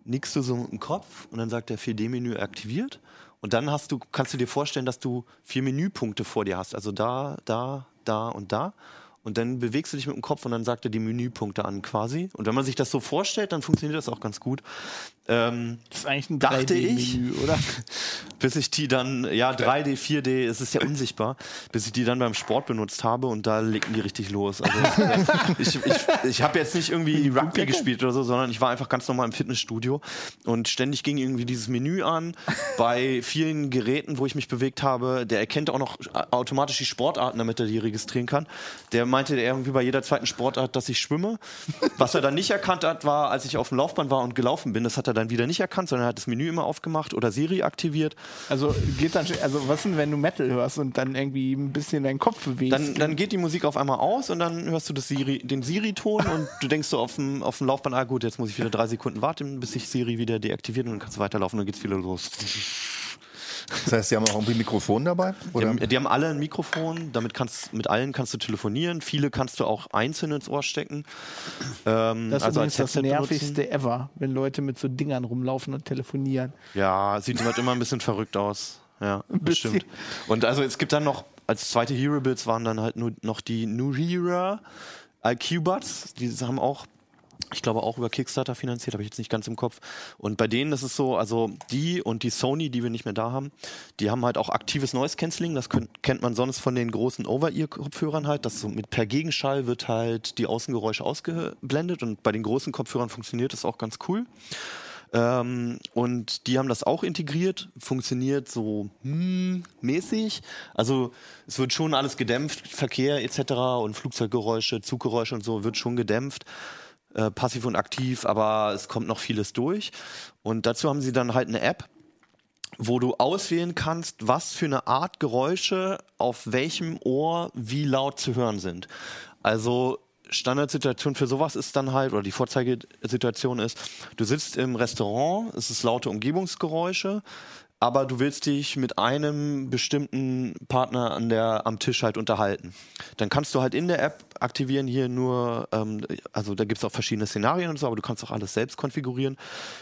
nickst du so dem Kopf und dann sagt der 4D-Menü aktiviert. Und dann hast du, kannst du dir vorstellen, dass du vier Menüpunkte vor dir hast. Also da, da, da und da. Und dann bewegst du dich mit dem Kopf und dann sagt er die Menüpunkte an quasi. Und wenn man sich das so vorstellt, dann funktioniert das auch ganz gut. Ähm, das ist eigentlich ein 3D-Menü, oder? bis ich die dann, ja, 3D, 4D, es ist ja unsichtbar, bis ich die dann beim Sport benutzt habe und da legten die richtig los. Also ich, ich, ich habe jetzt nicht irgendwie Rugby gespielt oder so, sondern ich war einfach ganz normal im Fitnessstudio und ständig ging irgendwie dieses Menü an. Bei vielen Geräten, wo ich mich bewegt habe, der erkennt auch noch automatisch die Sportarten, damit er die registrieren kann. Der meinte irgendwie bei jeder zweiten Sportart, dass ich schwimme. Was er dann nicht erkannt hat, war, als ich auf dem Laufband war und gelaufen bin, das hat er dann wieder nicht erkannt, sondern er hat das Menü immer aufgemacht oder Siri aktiviert. Also geht dann, also was denn, wenn du Metal hörst und dann irgendwie ein bisschen deinen Kopf bewegst? Dann, dann geht die Musik auf einmal aus und dann hörst du das Siri, den Siri-Ton und du denkst so auf dem, auf dem Laufband, ah gut, jetzt muss ich wieder drei Sekunden warten, bis sich Siri wieder deaktiviert und dann kannst du weiterlaufen und dann geht's wieder los. Das heißt, die haben auch irgendwie ein Mikrofon dabei? Die haben, die, haben, alle ein Mikrofon, damit kannst mit allen kannst du telefonieren. Viele kannst du auch einzeln ins Ohr stecken. Ähm, das ist also das nervigste benutzen. ever, wenn Leute mit so Dingern rumlaufen und telefonieren. Ja, sieht halt immer ein bisschen verrückt aus. Ja, bestimmt. Und also es gibt dann noch, als zweite Hearables waren dann halt nur noch die Nuhira IQ Buds. Die haben auch ich glaube auch über Kickstarter finanziert, habe ich jetzt nicht ganz im Kopf. Und bei denen ist es so, also die und die Sony, die wir nicht mehr da haben, die haben halt auch aktives Noise Cancelling. Das kennt man sonst von den großen Over-Ear-Kopfhörern halt. Das so mit per Gegenschall wird halt die Außengeräusche ausgeblendet und bei den großen Kopfhörern funktioniert das auch ganz cool. Ähm, und die haben das auch integriert, funktioniert so hm, mäßig. Also es wird schon alles gedämpft, Verkehr etc. und Flugzeuggeräusche, Zuggeräusche und so wird schon gedämpft. Äh, passiv und aktiv, aber es kommt noch vieles durch. Und dazu haben sie dann halt eine App, wo du auswählen kannst, was für eine Art Geräusche auf welchem Ohr wie laut zu hören sind. Also Standardsituation für sowas ist dann halt, oder die Vorzeigesituation ist, du sitzt im Restaurant, es ist laute Umgebungsgeräusche, aber du willst dich mit einem bestimmten Partner an der, am Tisch halt unterhalten. Dann kannst du halt in der App aktivieren hier nur, ähm, also da gibt es auch verschiedene Szenarien und so, aber du kannst auch alles selbst konfigurieren.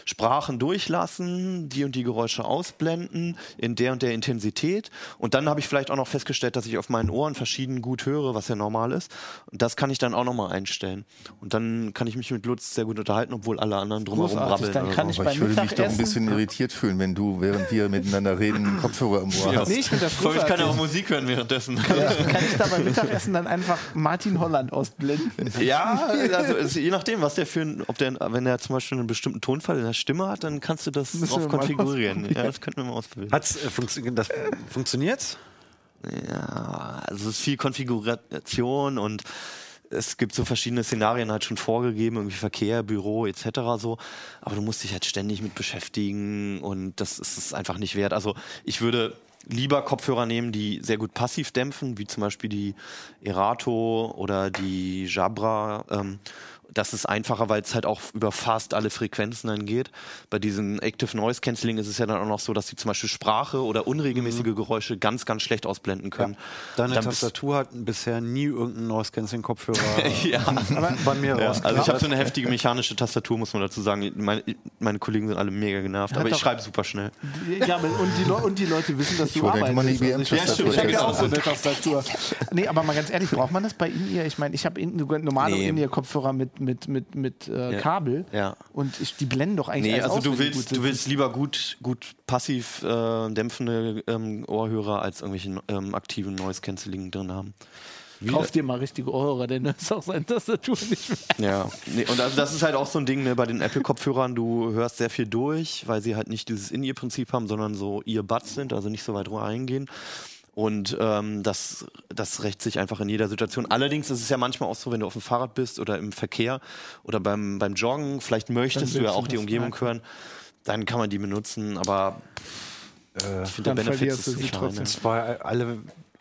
Sprachen durchlassen, die und die Geräusche ausblenden, in der und der Intensität. Und dann habe ich vielleicht auch noch festgestellt, dass ich auf meinen Ohren verschieden gut höre, was ja normal ist. Und das kann ich dann auch nochmal einstellen. Und dann kann ich mich mit Lutz sehr gut unterhalten, obwohl alle anderen drumherum brabbeln. Dann kann ich, ich würde mich doch ein bisschen irritiert fühlen, wenn du, während wir miteinander reden, Kopfhörer im Ohr ja. hast. Nee, ich, ich kann ja auch Musik hören währenddessen. Kann, ja. kann ich da beim Mittagessen dann einfach Martin Holland ausblenden. Ja, also je nachdem, was der für ein, ob der, wenn er zum Beispiel einen bestimmten Tonfall in der Stimme hat, dann kannst du das Müssen drauf konfigurieren. Ja, das könnten wir mal ausprobieren. Hat's, äh, funktio das, funktioniert's? Ja, also es ist viel Konfiguration und es gibt so verschiedene Szenarien halt schon vorgegeben, irgendwie Verkehr, Büro etc. so, aber du musst dich halt ständig mit beschäftigen und das ist es einfach nicht wert. Also ich würde lieber Kopfhörer nehmen, die sehr gut passiv dämpfen, wie zum Beispiel die Erato oder die Jabra. Ähm, das ist einfacher, weil es halt auch über fast alle Frequenzen dann geht. Bei diesem Active Noise Cancelling ist es ja dann auch noch so, dass sie zum Beispiel Sprache oder unregelmäßige Mhm. Geräusche ganz, ganz schlecht ausblenden können. Deine Dann Tastatur hat bisher nie irgendeinen Noise Cancelling Kopfhörer Ja. bei mir Ja, raus. also ich habe so eine heftige mechanische Tastatur, muss man dazu sagen. Meine, meine Kollegen sind alle mega genervt, aber ich schreibe super schnell. Ja, und die, und die Leute wissen, dass du wollte eigentlich mal eine arbeitest. Also ich- ich habe ja auch so eine Tastatur. Nee, aber mal ganz ehrlich, braucht man das bei In-Ear? Ich meine, ich habe normale Nee. In-Ear-Kopfhörer mit, mit, mit, mit äh, Ja. Kabel Ja. und ich, die blenden doch eigentlich Nee, also aus, du willst, du willst lieber gut, gut passiv äh, dämpfende ähm, Ohrhörer als irgendwelche ähm, aktiven Noise Cancelling drin haben. Kauf dir mal richtige Ohrhörer, denn das ist auch seine Tastatur nicht mehr. Ja, nee, und also das ist halt auch so ein Ding ne, bei den Apple-Kopfhörern. Du hörst sehr viel durch, weil sie halt nicht dieses In-Ear-Prinzip haben, sondern so Earbuds sind, also nicht so weit reingehen. Und ähm, das, das rächt sich einfach in jeder Situation. Allerdings ist es ja manchmal auch so, wenn du auf dem Fahrrad bist oder im Verkehr oder beim, beim Joggen, vielleicht möchtest du ja auch die Umgebung merken. hören, dann kann man die benutzen, aber ich finde, der Benefit ist sie klein. trotzdem. ne? Zwei alle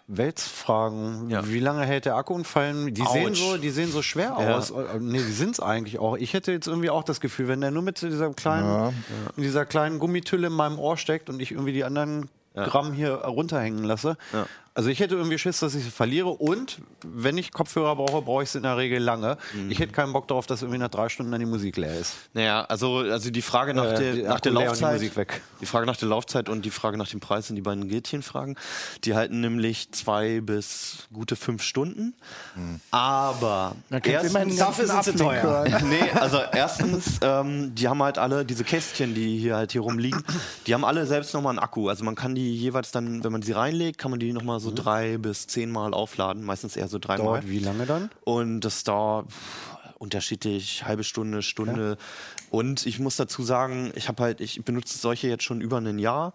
Weltsfragen. Ja. Wie lange hält der Akku und fallen? Die sehen Autsch. so, die sehen so schwer Ja. aus. Äh, Nee, die sind es eigentlich auch. Ich hätte jetzt irgendwie auch das Gefühl, wenn der nur mit dieser kleinen, in dieser kleinen Gummitülle in meinem Ohr steckt und ich irgendwie die anderen Gramm hier runterhängen lasse. Ja. Also ich hätte irgendwie Schiss, dass ich sie verliere und wenn ich Kopfhörer brauche, brauche ich sie in der Regel lange. Mhm. Ich hätte keinen Bock darauf, dass irgendwie nach drei Stunden dann die Musik leer ist. Naja, also, also die Frage nach, Äh, der, die nach der die Laufzeit. Musik weg. Die Frage nach der Laufzeit und die Frage nach dem Preis sind die beiden Gretchenfragen. Die halten nämlich zwei bis gute fünf Stunden. Aber du immerhin den dafür sind sie teuer. nee, also erstens, ähm, die haben halt alle diese Kästchen, die hier halt hier rumliegen, die haben alle selbst nochmal einen Akku. Also man kann die jeweils dann, wenn man sie reinlegt, kann man die nochmal so drei bis zehnmal aufladen. Meistens eher so dreimal. Dauert wie lange dann? Und das dauert unterschiedlich, halbe Stunde, Stunde. Und ich muss dazu sagen, ich habe halt, ich benutze solche jetzt schon über ein Jahr.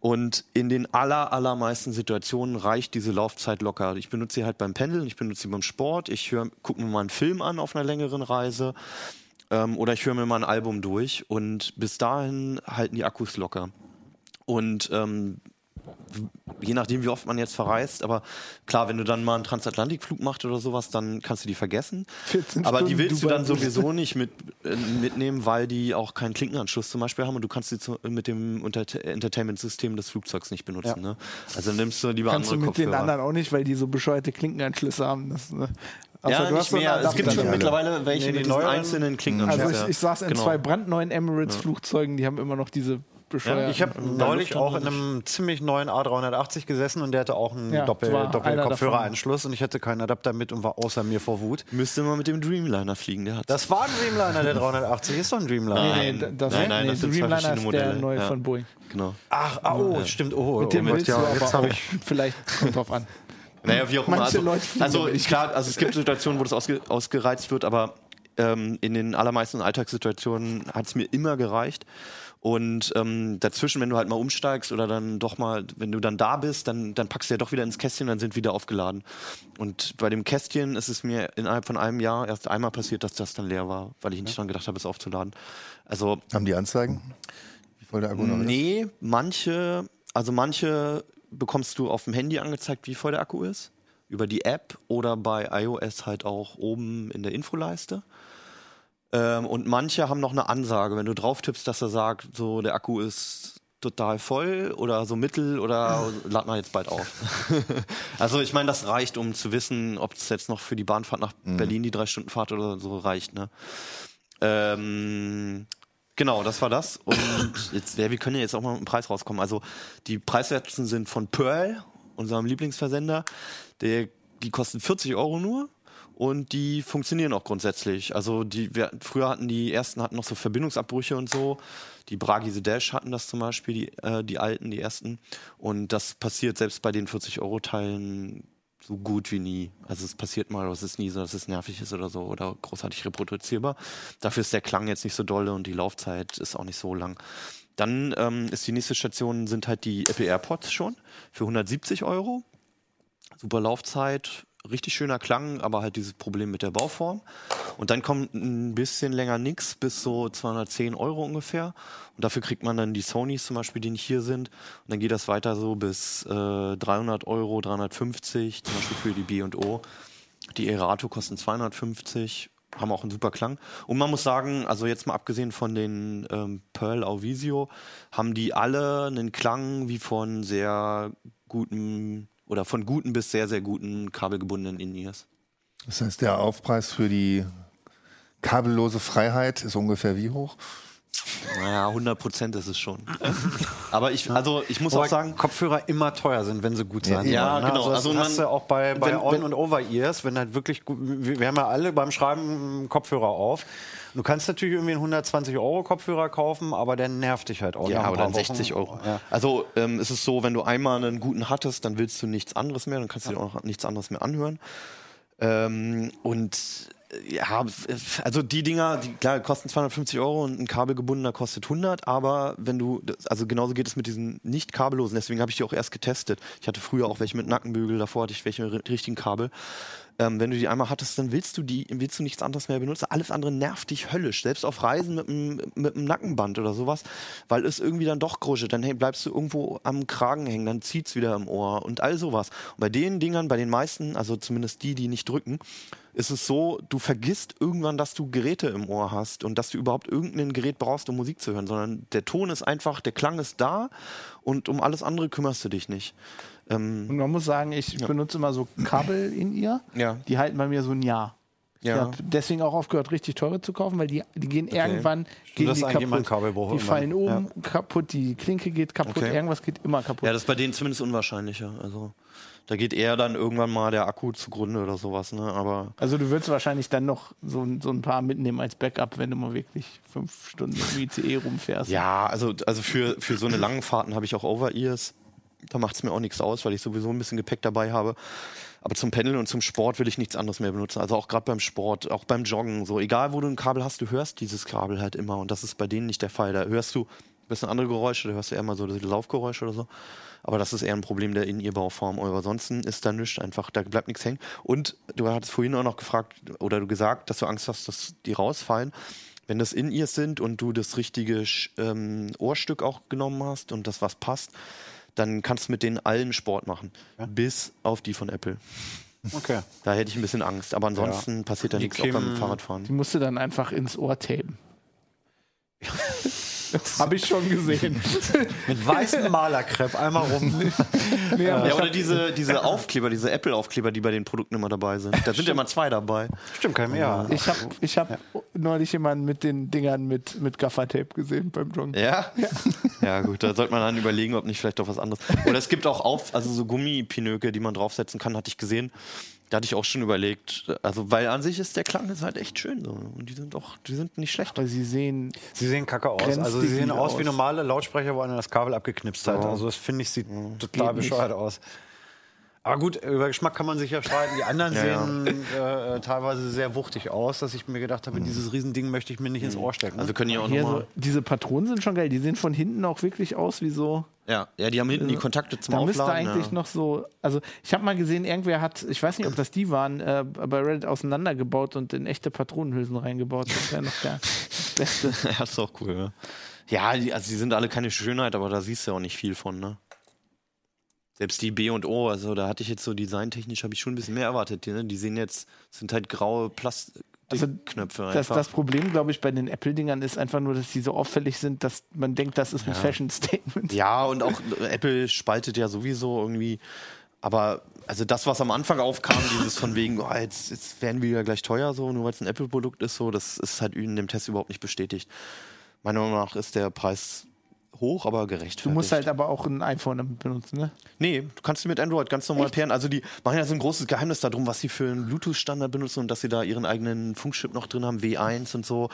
Und in den aller, allermeisten Situationen reicht diese Laufzeit locker. Ich benutze sie halt beim Pendeln, ich benutze sie beim Sport, ich gucke mir mal einen Film an auf einer längeren Reise ähm, oder ich höre mir mal ein Album durch und bis dahin halten die Akkus locker. Und ähm, je nachdem, wie oft man jetzt verreist, aber klar, wenn du dann mal einen Transatlantikflug machst oder sowas, dann kannst du die vergessen. 14 Aber die willst du Dubai. dann sowieso nicht mit, äh, mitnehmen, weil die auch keinen Klinkenanschluss zum Beispiel haben und du kannst sie zu, mit dem Entertainment-System des Flugzeugs nicht benutzen. Ne? Also nimmst du lieber Kannst du andere mit den Kopfhörer. anderen auch nicht, weil die so bescheuerte Klinkenanschlüsse haben. Das, ne? Außer ja, du nicht mehr. Es gibt schon alle. mittlerweile welche Nee, mit diesen einzelnen Klinkenanschlüssen. Also ich, ich saß in Genau. zwei brandneuen Emirates-Flugzeugen, die haben immer noch diese bescheuerten. Ich habe neulich auch in einem ziemlich neuen A380 gesessen und der hatte auch einen Ja, Doppel, Doppel-Kopfhöreranschluss und ich hatte keinen Adapter mit und war außer mir vor Wut. Müsste mal mit dem Dreamliner fliegen, der hat Das war ein Dreamliner, der 380 ist doch ein Dreamliner. Nee, nee, Nein, das, nein, nein, nee, das sind zwei Dreamliner verschiedene ist der Modelle. neue Ja. von Boeing. Genau. Ach, ah, oh, stimmt. Oh, Mit dem oh, willst ja, du jetzt aber ich- vielleicht kommt drauf an. Naja, wie auch immer. Manche Also, also nicht. klar, also es gibt Situationen, wo das ausge, ausgereizt wird, aber ähm, in den allermeisten Alltagssituationen hat es mir immer gereicht. Und ähm, dazwischen, wenn du halt mal umsteigst oder dann doch mal, wenn du dann da bist, dann, dann packst du ja doch wieder ins Kästchen, dann sind wieder aufgeladen. Und bei dem Kästchen ist es mir innerhalb von einem Jahr erst einmal passiert, dass das dann leer war, weil ich nicht dran gedacht habe, es aufzuladen. Also Haben die Anzeigen? Wie voll der Akku noch ist? Nee, manche, also manche bekommst du auf dem Handy angezeigt, wie voll der Akku ist. Über die App oder bei iOS halt auch oben in der Infoleiste. Ähm, und manche haben noch eine Ansage, wenn du drauf tippst, dass er sagt, so der Akku ist total voll oder so mittel oder lad mal jetzt bald auf. also ich meine, das reicht, um zu wissen, ob es jetzt noch für die Bahnfahrt nach Berlin, die drei Stunden Fahrt oder so reicht. Ne? Ähm, genau, das war das. Und jetzt, ja, wir können ja jetzt auch mal mit dem Preis rauskommen. Also die Preiswerten sind von Pearl, unserem Lieblingsversender. Der, die kosten 40 Euro nur. Und die funktionieren auch grundsätzlich. Also die, wir, früher hatten die ersten hatten noch so Verbindungsabbrüche und so. Die Bragi Dash hatten das zum Beispiel, die, äh, die alten, die ersten. Und das passiert selbst bei den 40-Euro-Teilen so gut wie nie. Also es passiert mal, aber es ist nie so, dass es nervig ist oder so oder großartig reproduzierbar. Dafür ist der Klang jetzt nicht so dolle und die Laufzeit ist auch nicht so lang. Dann ähm, ist die nächste Station, sind halt die Apple AirPods schon für 170 Euro. Super Laufzeit, richtig schöner Klang, aber halt dieses Problem mit der Bauform. Und dann kommt ein bisschen länger nix, bis so 210 Euro ungefähr. Und dafür kriegt man dann die Sonys zum Beispiel, die nicht hier sind. Und dann geht das weiter so bis äh, 300 Euro, 350, zum Beispiel für die B&O. Die Erato kosten 250 haben auch einen super Klang. Und man muss sagen, also jetzt mal abgesehen von den ähm, Pearl Auvisio, haben die alle einen Klang wie von sehr guten oder von guten bis sehr, sehr guten kabelgebundenen In-Ears. Das heißt, der Aufpreis für die kabellose Freiheit ist ungefähr wie hoch? Naja, 100 Prozent ist es schon. Aber ich, also ich muss Wobei auch sagen, Kopfhörer immer teuer sind, wenn sie gut sein Ja, sollen, ne? genau. Also, das Also man- hast du auch bei, bei wenn- On- wenn- und Over-Ears, wenn halt wirklich gut, wir wir haben ja alle beim Schreiben Kopfhörer auf. Du kannst natürlich irgendwie einen 120 Euro Kopfhörer kaufen, aber der nervt dich halt auch. Ja, aber dann Wochen. 60 Euro. Ja. Also ähm, es ist so, wenn du einmal einen guten hattest, dann willst du nichts anderes mehr, dann kannst du dir auch nichts anderes mehr anhören. Ähm, und äh, ja, also die Dinger, die klar, kosten 250 Euro und ein kabelgebundener kostet 100, aber wenn du, also genauso geht es mit diesen nicht kabellosen, deswegen habe ich die auch erst getestet. Ich hatte früher auch welche mit Nackenbügel, davor hatte ich welche mit richtigen Kabel. Ähm, wenn du die einmal hattest, dann willst du die, willst du nichts anderes mehr benutzen. Alles andere nervt dich höllisch. Selbst auf Reisen mit einem mit Nackenband oder sowas, weil es irgendwie dann doch gruschelt. Dann hey, bleibst du irgendwo am Kragen hängen, dann zieht's wieder im Ohr und all sowas. Und bei den Dingern, bei den meisten, also zumindest die, die nicht drücken, ist es so, du vergisst irgendwann, dass du Geräte im Ohr hast und dass du überhaupt irgendein Gerät brauchst, um Musik zu hören, sondern der Ton ist einfach, der Klang ist da und um alles andere kümmerst du dich nicht. Ähm, Und man muss sagen, ich benutze immer so Kabel in ihr. Ja. Die halten bei mir so ein Jahr. Ich Ja. habe deswegen auch aufgehört, richtig teure zu kaufen, weil die, die gehen irgendwann gehen die kaputt. Die fallen oben kaputt, die Klinke geht kaputt, Okay. irgendwas geht immer kaputt. Ja, das ist bei denen zumindest unwahrscheinlicher. Also da geht eher dann irgendwann mal der Akku zugrunde oder sowas, ne? Aber also du würdest wahrscheinlich dann noch so, ein- so ein paar mitnehmen als Backup, wenn du mal wirklich fünf Stunden im ICE rumfährst. ja, also, also für, für so eine langen Fahrten habe ich auch Over-Ears. Da macht es mir auch nichts aus, weil ich sowieso ein bisschen Gepäck dabei habe. Aber zum Pendeln und zum Sport will ich nichts anderes mehr benutzen. Also auch gerade beim Sport, auch beim Joggen. So, egal wo du ein Kabel hast, du hörst dieses Kabel halt immer. Und das ist bei denen nicht der Fall. Da hörst du ein bisschen andere Geräusche, da hörst du eher mal so Laufgeräusche oder so. Aber das ist eher ein Problem der in ihr Bauform. Aber ansonsten ist da nichts einfach, da bleibt nichts hängen. Und du hattest vorhin auch noch gefragt oder du gesagt, dass du Angst hast, dass die rausfallen. Wenn das in ihr sind und du das richtige ähm, Ohrstück auch genommen hast und das was passt, dann kannst du mit denen allen Sport machen. Bis auf die von Apple. Okay. Da hätte ich ein bisschen Angst. Aber ansonsten passiert da Die nichts, auch beim Fahrradfahren. Die musst du dann einfach ins Ohr tapen. das habe ich schon gesehen. Mit weißem Malerkrepp einmal rum. nee, Ja, oder diese, diese Aufkleber, diese Apple-Aufkleber, die bei den Produkten immer dabei sind. Da sind ja immer zwei dabei. Stimmt, kein mehr. Ich habe ich hab neulich jemanden mit den Dingern mit, mit Gaffertape gesehen beim Joggen. Ja? ja? gut, da sollte man dann überlegen, ob nicht vielleicht doch was anderes. Oder es gibt auch auf, also so Gummipinöke, die man draufsetzen kann, hatte ich gesehen. Da hatte ich auch schon überlegt. Also, weil an sich ist der Klang ist halt echt schön. So. Und die sind auch, die sind nicht schlecht. Aber sie sehen, Sie sehen kacke aus. Also sie sehen aus wie normale Lautsprecher, wo einer das Kabel abgeknipst hat. Also das finde ich sieht total Geht nicht. bescheuert aus. Aber gut, über Geschmack kann man sich ja streiten. Die anderen Ja, ja. sehen äh, teilweise sehr wuchtig aus, dass ich mir gedacht habe, dieses Riesending möchte ich mir nicht ins Ohr stecken. Also können die auch hier so, nochmal. diese Patronen sind schon geil. Die sehen von hinten auch wirklich aus wie so. Ja, ja, die haben hinten die Kontakte zum Da müsste Aufladen. eigentlich ja. noch so. Also, ich habe mal gesehen, irgendwer hat, ich weiß nicht, ob das die waren, äh, bei Reddit auseinandergebaut und in echte Patronenhülsen reingebaut. Das wäre noch der Beste. Ja, ist auch cool, ja. Ja, die, also die sind alle keine Schönheit, aber da siehst du ja auch nicht viel von, ne? Selbst die B und O, also da hatte ich jetzt so designtechnisch, habe ich schon ein bisschen mehr erwartet. Die, ne? die sehen jetzt, sind halt graue Plastikknöpfe Das, einfach. das Problem, glaube ich, bei den Apple-Dingern ist einfach nur, dass die so auffällig sind, dass man denkt, das ist ein Fashion-Statement. ja, und auch äh, Apple spaltet ja sowieso irgendwie. Aber also das, was am Anfang aufkam, dieses von wegen, oh, jetzt, jetzt werden wir ja gleich teuer, so, nur weil es ein Apple-Produkt ist, so, das ist halt in dem Test überhaupt nicht bestätigt. Meiner Meinung nach ist der Preis hoch, aber gerechtfertigt. Du musst halt aber auch ein iPhone damit benutzen, ne? Nee, du kannst mit Android ganz normal pairen. Also die machen ja so ein großes Geheimnis darum, was sie für einen Bluetooth-Standard benutzen und dass sie da ihren eigenen Funkchip noch drin haben, W1 und so.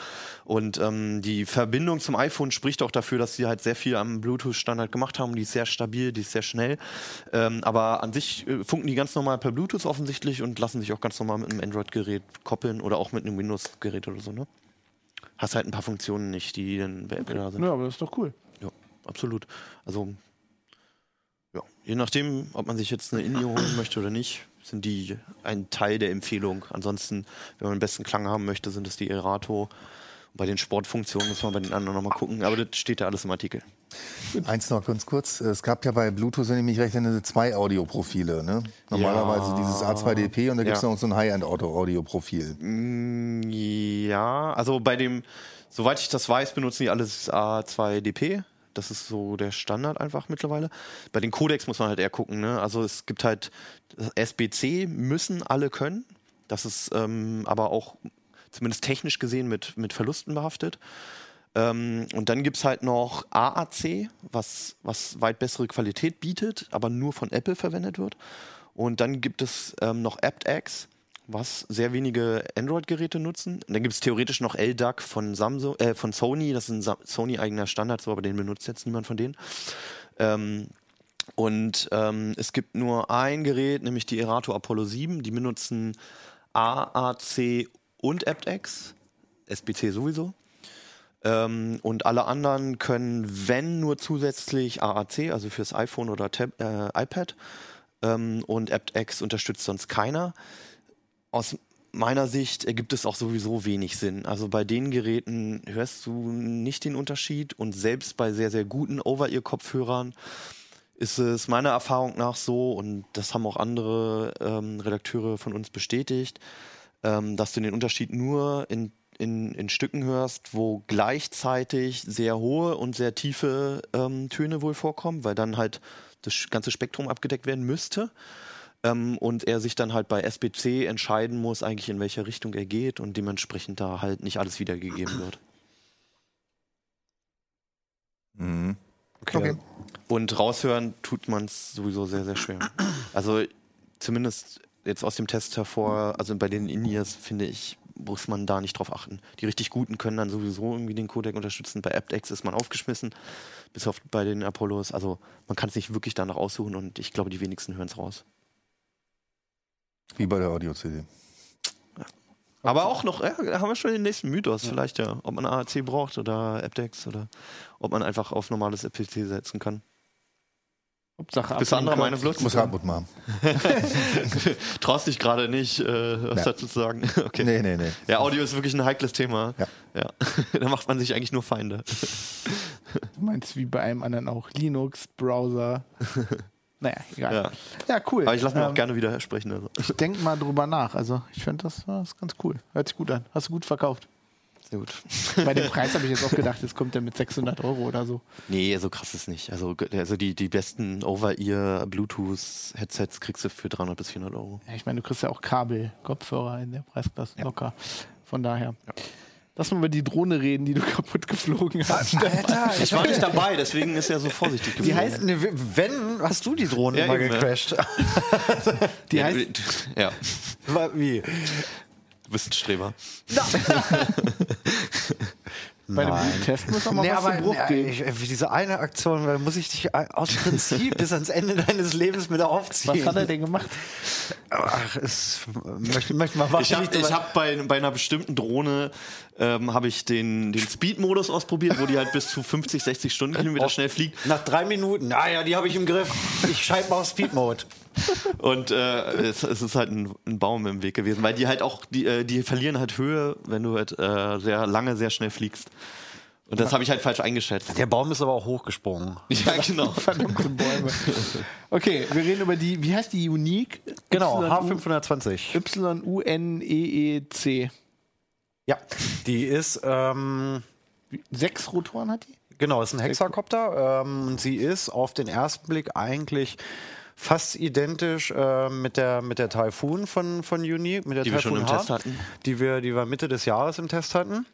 Und ähm, die Verbindung zum iPhone spricht auch dafür, dass sie halt sehr viel am Bluetooth-Standard gemacht haben. Die ist sehr stabil, die ist sehr schnell. Ähm, aber an sich äh, funken die ganz normal per Bluetooth offensichtlich und lassen sich auch ganz normal mit einem Android-Gerät koppeln oder auch mit einem Windows-Gerät oder so, ne? Hast halt ein paar Funktionen nicht, die dann bei Apple da sind. Ja, aber das ist doch cool. Absolut. Also, ja, je nachdem, ob man sich jetzt eine In-Ear holen möchte oder nicht, sind die ein Teil der Empfehlung. Ansonsten, wenn man den besten Klang haben möchte, sind es die Erato Bei den Sportfunktionen muss man bei den anderen nochmal gucken, aber das steht ja alles im Artikel. Eins noch ganz kurz. Es gab ja bei Bluetooth, wenn ich mich recht erinnere, zwei Audioprofile. Ne? Normalerweise Ja. dieses A2DP und da gibt es Ja. noch so ein High-End-Audio-Profil. Mm, Ja, also bei dem, soweit ich das weiß, benutzen die alles A2DP. Das ist so der Standard einfach mittlerweile. Bei den Codecs muss man halt eher gucken. Ne? Also es gibt halt SBC müssen alle können. Das ist ähm, aber auch zumindest technisch gesehen mit, mit Verlusten behaftet. Ähm, und dann gibt es halt noch AAC, was, was weit bessere Qualität bietet, aber nur von Apple verwendet wird. Und dann gibt es ähm, noch aptX, was sehr wenige Android-Geräte nutzen. Und dann gibt es theoretisch noch LDAC von Samsung, äh, von Sony, das ist ein Sony-eigener Standard, so, aber den benutzt jetzt niemand von denen. Ähm, und ähm, es gibt nur ein Gerät, nämlich die Erato Apollo 7, die benutzen AAC und aptX, SBC sowieso. Ähm, und alle anderen können, wenn nur zusätzlich AAC, also fürs iPhone oder Tab, äh, iPad. Ähm, und aptX unterstützt sonst keiner. Aus meiner Sicht ergibt es auch sowieso wenig Sinn. Also bei den Geräten hörst du nicht den Unterschied und selbst bei sehr, sehr guten Over-Ear-Kopfhörern ist es meiner Erfahrung nach so, und das haben auch andere ähm, Redakteure von uns bestätigt, ähm, dass du den Unterschied nur in, in, in Stücken hörst, wo gleichzeitig sehr hohe und sehr tiefe ähm, Töne wohl vorkommen, weil dann halt das ganze Spektrum abgedeckt werden müsste. Ähm, und er sich dann halt bei SBC entscheiden muss, eigentlich in welche Richtung er geht und dementsprechend da halt nicht alles wiedergegeben wird. Mhm. Okay. Und raushören tut man es sowieso sehr, sehr schwer. Also zumindest jetzt aus dem Test hervor, also bei den In-Ears finde ich, muss man da nicht drauf achten. Die richtig guten können dann sowieso irgendwie den Codec unterstützen. Bei aptX ist man aufgeschmissen, bis auf bei den Apollos. Also man kann es nicht wirklich danach aussuchen und ich glaube, die wenigsten hören es raus. Wie bei der Audio-CD. Aber auch noch, ja, da haben wir schon den nächsten Mythos vielleicht ja, ob man AAC braucht oder aptX oder ob man einfach auf normales FPC setzen kann. Hauptsache Bist du anderer Meinung, Lutz? Muss Hartmut machen. Traust dich gerade nicht, äh, was Ja. dazu zu sagen. Okay. Nee, nee, nee. Ja, Audio ist wirklich ein heikles Thema. Ja. ja. da macht man sich eigentlich nur Feinde. Du meinst wie bei einem anderen auch Linux, Browser. Naja, egal. Ja. Ja, cool. Aber ich lasse mir auch Ähm, gerne widersprechen. Also. Ich denke mal drüber nach. Also ich finde das, das ist ganz cool. Hört sich gut an. Hast du gut verkauft. Sehr gut. Bei dem Preis habe ich jetzt auch gedacht, jetzt kommt der mit 600 Euro oder so. Nee, so krass ist nicht. Also, also die, die besten Over-Ear Bluetooth-Headsets kriegst du für 300 bis 400 Euro. Ja, ich meine, du kriegst ja auch Kabel, Kopfhörer in der Preisklasse locker. Von daher. Lass mal über die Drohne reden, die du kaputt geflogen hast. Alter, Ich war nicht dabei, deswegen ist er so vorsichtig Wie gewesen. heißt ne, wenn hast du die Drohne Ja, mal gecrashed? Die ja, heißt, ja, Wie? du bist ein Streber. bei dem Nein. Test muss noch mal Nee, was aber Bruch nee, gehen. ich, äh, diese eine Aktion, da muss ich dich äh, aus Prinzip bis ans Ende deines Lebens mit aufziehen. Was hat er denn gemacht? Ach, es möchte, möchte mal was. Ich habe ich hab bei, bei einer bestimmten Drohne ähm, habe ich den, den Speed-Modus ausprobiert, wo die halt bis zu 50, 60 Stundenkilometer schnell fliegt. Nach drei Minuten. Ah ja, die habe ich im Griff. Ich schalte mal auf Speed Mode. Und äh, es, es ist halt ein, ein Baum im Weg gewesen, weil die halt auch, die, äh, die verlieren halt Höhe, wenn du halt äh, sehr lange, sehr schnell fliegst. Und das habe ich halt falsch eingeschätzt. Der Baum ist aber auch hochgesprungen. Ja, genau. Verdammte Bäume. Okay, wir reden über die, wie heißt die Unique? Genau, YU H520. Y-U-N-E-E-C. Ja, die ist, ähm, Sechs Rotoren hat die? genau, ist ein Hexakopter. Ähm, und sie ist auf den ersten Blick eigentlich fast identisch äh, mit der mit der Typhoon von von Unique, mit der Die wir schon Typhoon im H, Test hatten. die wir die wir Mitte des Jahres im Test hatten.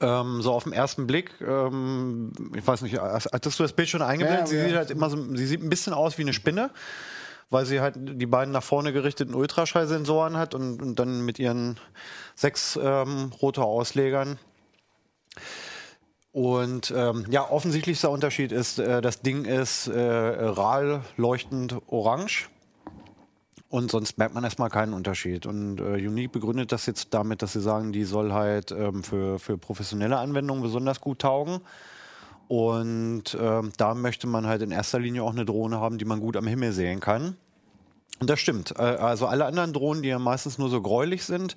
Ähm, so auf den ersten Blick, ähm, ich weiß nicht, hast- hattest du das Bild schon eingeblendet? Ja, sie ja. sieht halt immer so, sie sieht ein bisschen aus wie eine Spinne, weil sie halt die beiden nach vorne gerichteten Ultraschallsensoren hat und, und dann mit ihren sechs ähm, Rotorauslegern. Und ähm, ja, offensichtlichster Unterschied ist, äh, das Ding ist äh, RAL leuchtend orange. Und sonst merkt man erstmal keinen Unterschied. Und äh, Unique begründet das jetzt damit, dass sie sagen, die soll halt ähm, für, für professionelle Anwendungen besonders gut taugen. Und ähm, da möchte man halt in erster Linie auch eine Drohne haben, die man gut am Himmel sehen kann. Und das stimmt. Äh, also alle anderen Drohnen, die ja meistens nur so gräulich sind,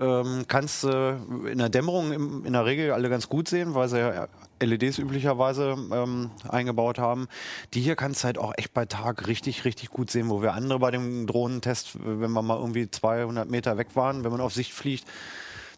ähm, kannst du in der Dämmerung im, in der Regel alle ganz gut sehen, weil sie ja LEDs üblicherweise ähm, eingebaut haben. Die hier kannst du halt auch echt bei Tag richtig, richtig gut sehen, wo wir andere bei dem Drohnentest, wenn wir mal irgendwie 200 Meter weg waren, wenn man auf Sicht fliegt,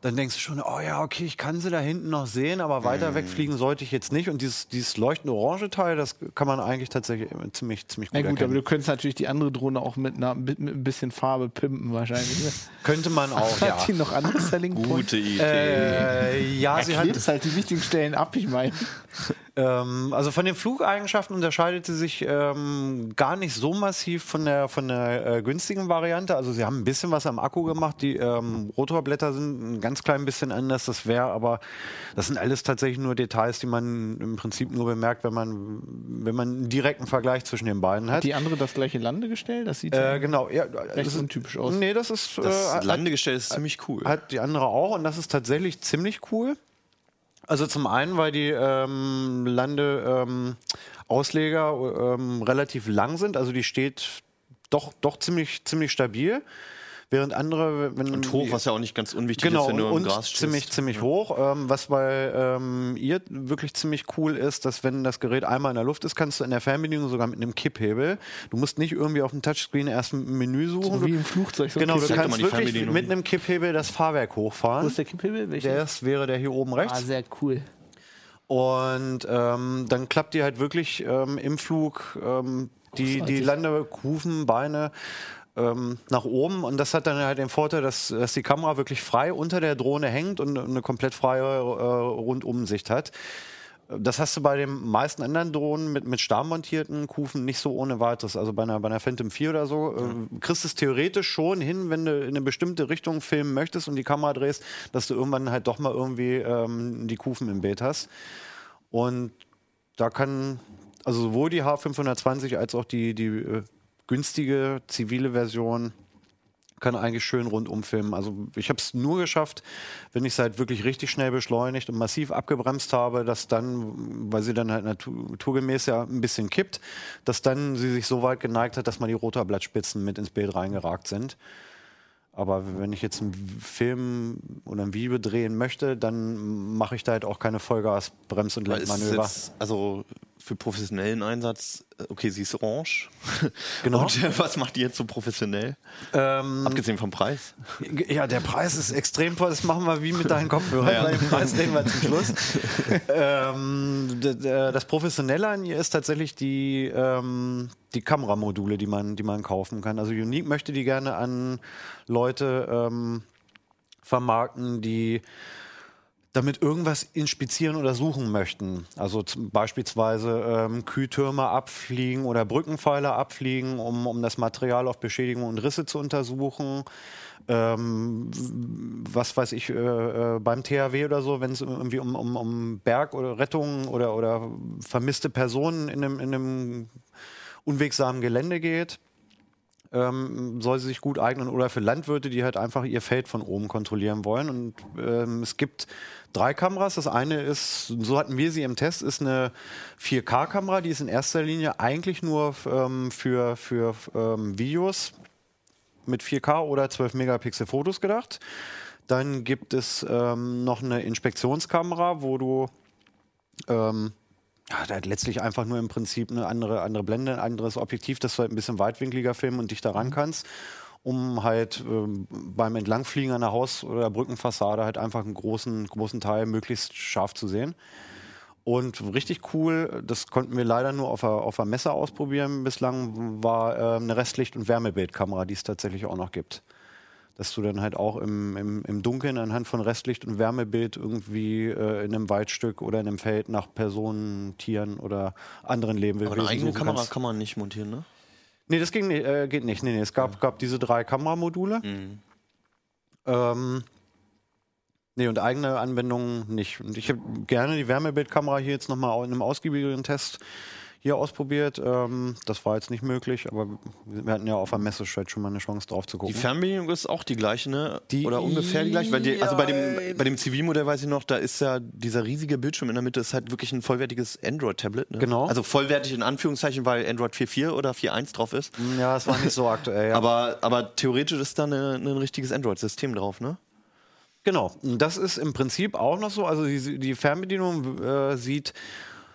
dann denkst du schon, oh ja, okay, ich kann sie da hinten noch sehen, aber weiter wegfliegen sollte ich jetzt nicht. Und dieses, dieses leuchtende orange Teil, das kann man eigentlich tatsächlich ziemlich, ziemlich gut Na gut, erkennen. aber du könntest natürlich die andere Drohne auch mit, einer, mit, mit ein bisschen Farbe pimpen wahrscheinlich. Ne? Könnte man auch, ja. Hat die noch andere Selling? Gute Idee. Äh, ja, sie hat, halt die wichtigen Stellen ab, ich meine. Ähm, also von den Flugeigenschaften unterscheidet sie sich ähm, gar nicht so massiv von der, von der äh, günstigen Variante. Also sie haben ein bisschen was am Akku gemacht. Die ähm, Rotorblätter sind ein ganz klein bisschen anders. Das wäre aber, das sind alles tatsächlich nur Details, die man im Prinzip nur bemerkt, wenn man, wenn man einen direkten Vergleich zwischen den beiden hat. Die andere das gleiche Landegestell? Das sieht äh, genau, ja, recht das ist, untypisch aus. Nee, das ist äh, das hat- Landegestell ist ziemlich cool. hat die andere auch und das ist tatsächlich ziemlich cool. Also zum einen, weil die ähm, Landeausleger ähm, ähm, relativ lang sind, also die steht doch, doch ziemlich, ziemlich stabil. Während andere, wenn und hoch, was ja auch nicht ganz unwichtig Genau, ist, wenn du im und Gras stehst. ziemlich, ziemlich hoch. Ähm, was bei ähm, ihr wirklich ziemlich cool ist, dass wenn das Gerät einmal in der Luft ist, kannst du in der Fernbedienung sogar mit einem Kipphebel, du musst nicht irgendwie auf dem Touchscreen erst ein Menü suchen. So wie im Flugzeug. So genau, du kannst wirklich mit einem Kipphebel das Fahrwerk Wo hochfahren. ist der Kipphebel? Welcher? Das wäre der hier oben ah, rechts. sehr cool. Und ähm, dann klappt die halt wirklich ähm, im Flug ähm, die, die Landekufen, Beine ähm, nach oben. Und das hat dann halt den Vorteil, dass, dass die Kamera wirklich frei unter der Drohne hängt und eine komplett freie äh, Rundumsicht hat. Das hast du bei den meisten anderen Drohnen mit, mit starr montierten Kufen nicht so ohne weiteres. Also bei einer, bei einer Phantom 4 oder so äh, kriegst du es theoretisch schon hin, wenn du in eine bestimmte Richtung filmen möchtest und die Kamera drehst, dass du irgendwann halt doch mal irgendwie ähm, die Kufen im Bild hast. Und da kann also sowohl die H520 als auch die, die äh, günstige zivile Version kann eigentlich schön rundum filmen. Also ich habe es nur geschafft, wenn ich es halt wirklich richtig schnell beschleunigt und massiv abgebremst habe, dass dann, weil sie dann halt natur- naturgemäß ja ein bisschen kippt, dass dann sie sich so weit geneigt hat, dass mal die Rotorblattspitzen mit ins Bild reingeragt sind. Aber wenn ich jetzt einen Film oder ein Video drehen möchte, dann mache ich da halt auch keine Vollgas, Brems- und Lenkmanöver. also für professionellen Einsatz, äh, okay, sie ist orange. Genau. Und äh, was macht die jetzt so professionell? Ähm, Abgesehen vom Preis. Ja, der Preis ist extrem toll. Das machen wir wie mit deinen Kopfhörern. Bei dem Preis reden wir zum Schluss. ähm, das Professionelle an ihr ist tatsächlich die, ähm, die Kameramodule, die man, die man kaufen kann. Also Unique möchte die gerne an Leute ähm, vermarkten, die damit irgendwas inspizieren oder suchen möchten. Also beispielsweise ähm, Kühltürme abfliegen oder Brückenpfeiler abfliegen, um, um das Material auf Beschädigungen und Risse zu untersuchen. Ähm, was weiß ich, äh, äh, beim THW oder so, wenn es irgendwie um, um, um Berg- oder Rettung oder, oder vermisste Personen in einem, in einem unwegsamen Gelände geht ähm, soll sie sich gut eignen oder für Landwirte, die halt einfach ihr Feld von oben kontrollieren wollen. Und ähm, es gibt drei Kameras. Das eine ist, so hatten wir sie im Test, ist eine 4K-Kamera, die ist in erster Linie eigentlich nur ähm, für, für ähm, Videos mit 4K oder 12 Megapixel Fotos gedacht. Dann gibt es ähm, noch eine Inspektionskamera, wo du ähm, ja, da hat letztlich einfach nur im Prinzip eine andere, andere Blende, ein anderes Objektiv, dass du halt ein bisschen weitwinkliger filmen und dichter ran kannst, um halt ähm, beim Entlangfliegen an der Haus- oder Brückenfassade halt einfach einen großen, großen Teil möglichst scharf zu sehen. Und richtig cool, das konnten wir leider nur auf der, auf der Messe ausprobieren bislang, war ähm, eine Restlicht- und Wärmebildkamera, die es tatsächlich auch noch gibt. Dass du dann halt auch im, im, im Dunkeln anhand von Restlicht und Wärmebild irgendwie äh, in einem Waldstück oder in einem Feld nach Personen, Tieren oder anderen Aber Lebewesen eine eigene Kamera kannst. kann man nicht montieren, ne? Nee, das ging äh, geht nicht. Nee, nee, es gab, gab diese drei Kameramodule. Ähm, nee, und eigene Anwendungen nicht. Und ich habe gerne die Wärmebildkamera hier jetzt nochmal in einem ausgiebigeren Test hier ausprobiert. Ähm, das war jetzt nicht möglich, aber wir hatten ja auf der Messe schon mal eine Chance drauf zu Die gucken. Fernbedienung ist auch die gleiche, ne? Die- Oder ungefähr die gleiche? Weil die, also bei dem, bei dem Zivilmodell weiß ich noch, da ist ja dieser riesige Bildschirm in der Mitte, ist halt wirklich ein vollwertiges Android-Tablet. Ne? Genau. Also vollwertig in Anführungszeichen, weil Android 4.4 oder 4.1 drauf ist. ja, es war nicht so aktuell. Ja. Aber, aber theoretisch ist da ein richtiges Android-System drauf, ne? Genau, das ist im Prinzip auch noch so. Also die, die Fernbedienung äh, sieht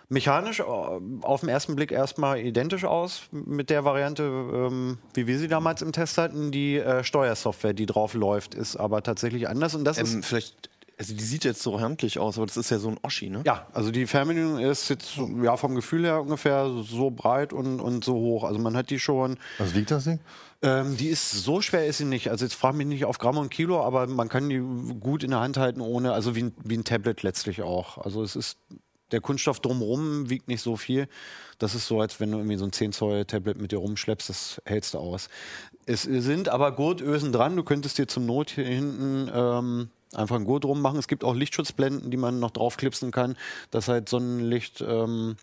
mechanisch äh, auf den ersten Blick erstmal identisch aus mit der Variante, ähm, wie wir sie damals im Test hatten. Die äh, Steuersoftware, die drauf läuft, ist aber tatsächlich anders. Und das Ähm, ist vielleicht, also die sieht jetzt so handlich aus, aber das ist ja so ein Oschi, ne? ja, also die Fernbedienung ist jetzt ja vom Gefühl her ungefähr so breit und, und so hoch. Also man hat die schon. Was wiegt das Ding? Ähm, die ist so schwer ist sie nicht. Also jetzt frag mich nicht auf Gramm und Kilo, aber man kann die gut in der Hand halten ohne, also wie ein, wie ein Tablet letztlich auch. Also es ist der Kunststoff drumherum wiegt nicht so viel. Das ist so, als wenn du irgendwie so ein 10 Zoll Tablet mit dir rumschleppst, das hältst du aus. Es sind aber Gurtösen dran. Du könntest dir zum Not hier hinten ähm, einfach einen Gurt drum machen. Es gibt auch Lichtschutzblenden, die man noch draufklipsen kann, dass halt Sonnenlicht ähm,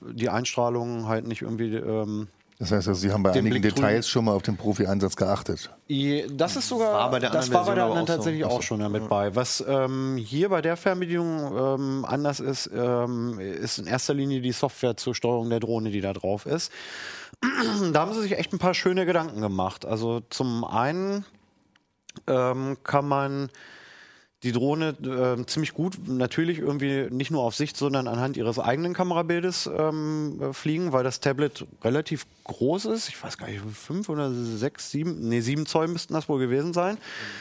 die Einstrahlung halt nicht irgendwie ähm, Das heißt, also, Sie haben bei Den einigen Blick. Details schon mal auf den Profi-Einsatz geachtet. Das ist sogar, War bei der das war bei der anderen aber auch so. tatsächlich auch schon damit bei. Was ähm, hier bei der Fernbedienung ähm, anders ist, ähm, ist in erster Linie die Software zur Steuerung der Drohne, die da drauf ist. da haben sie sich echt ein paar schöne Gedanken gemacht. Also zum einen ähm, kann man die Drohne ähm, ziemlich gut natürlich irgendwie nicht nur auf Sicht, sondern anhand ihres eigenen Kamerabildes ähm, äh, fliegen, weil das Tablet relativ groß ist. Ich weiß gar nicht, fünf oder sechs, sieben, nee, sieben Zoll müssten das wohl gewesen sein.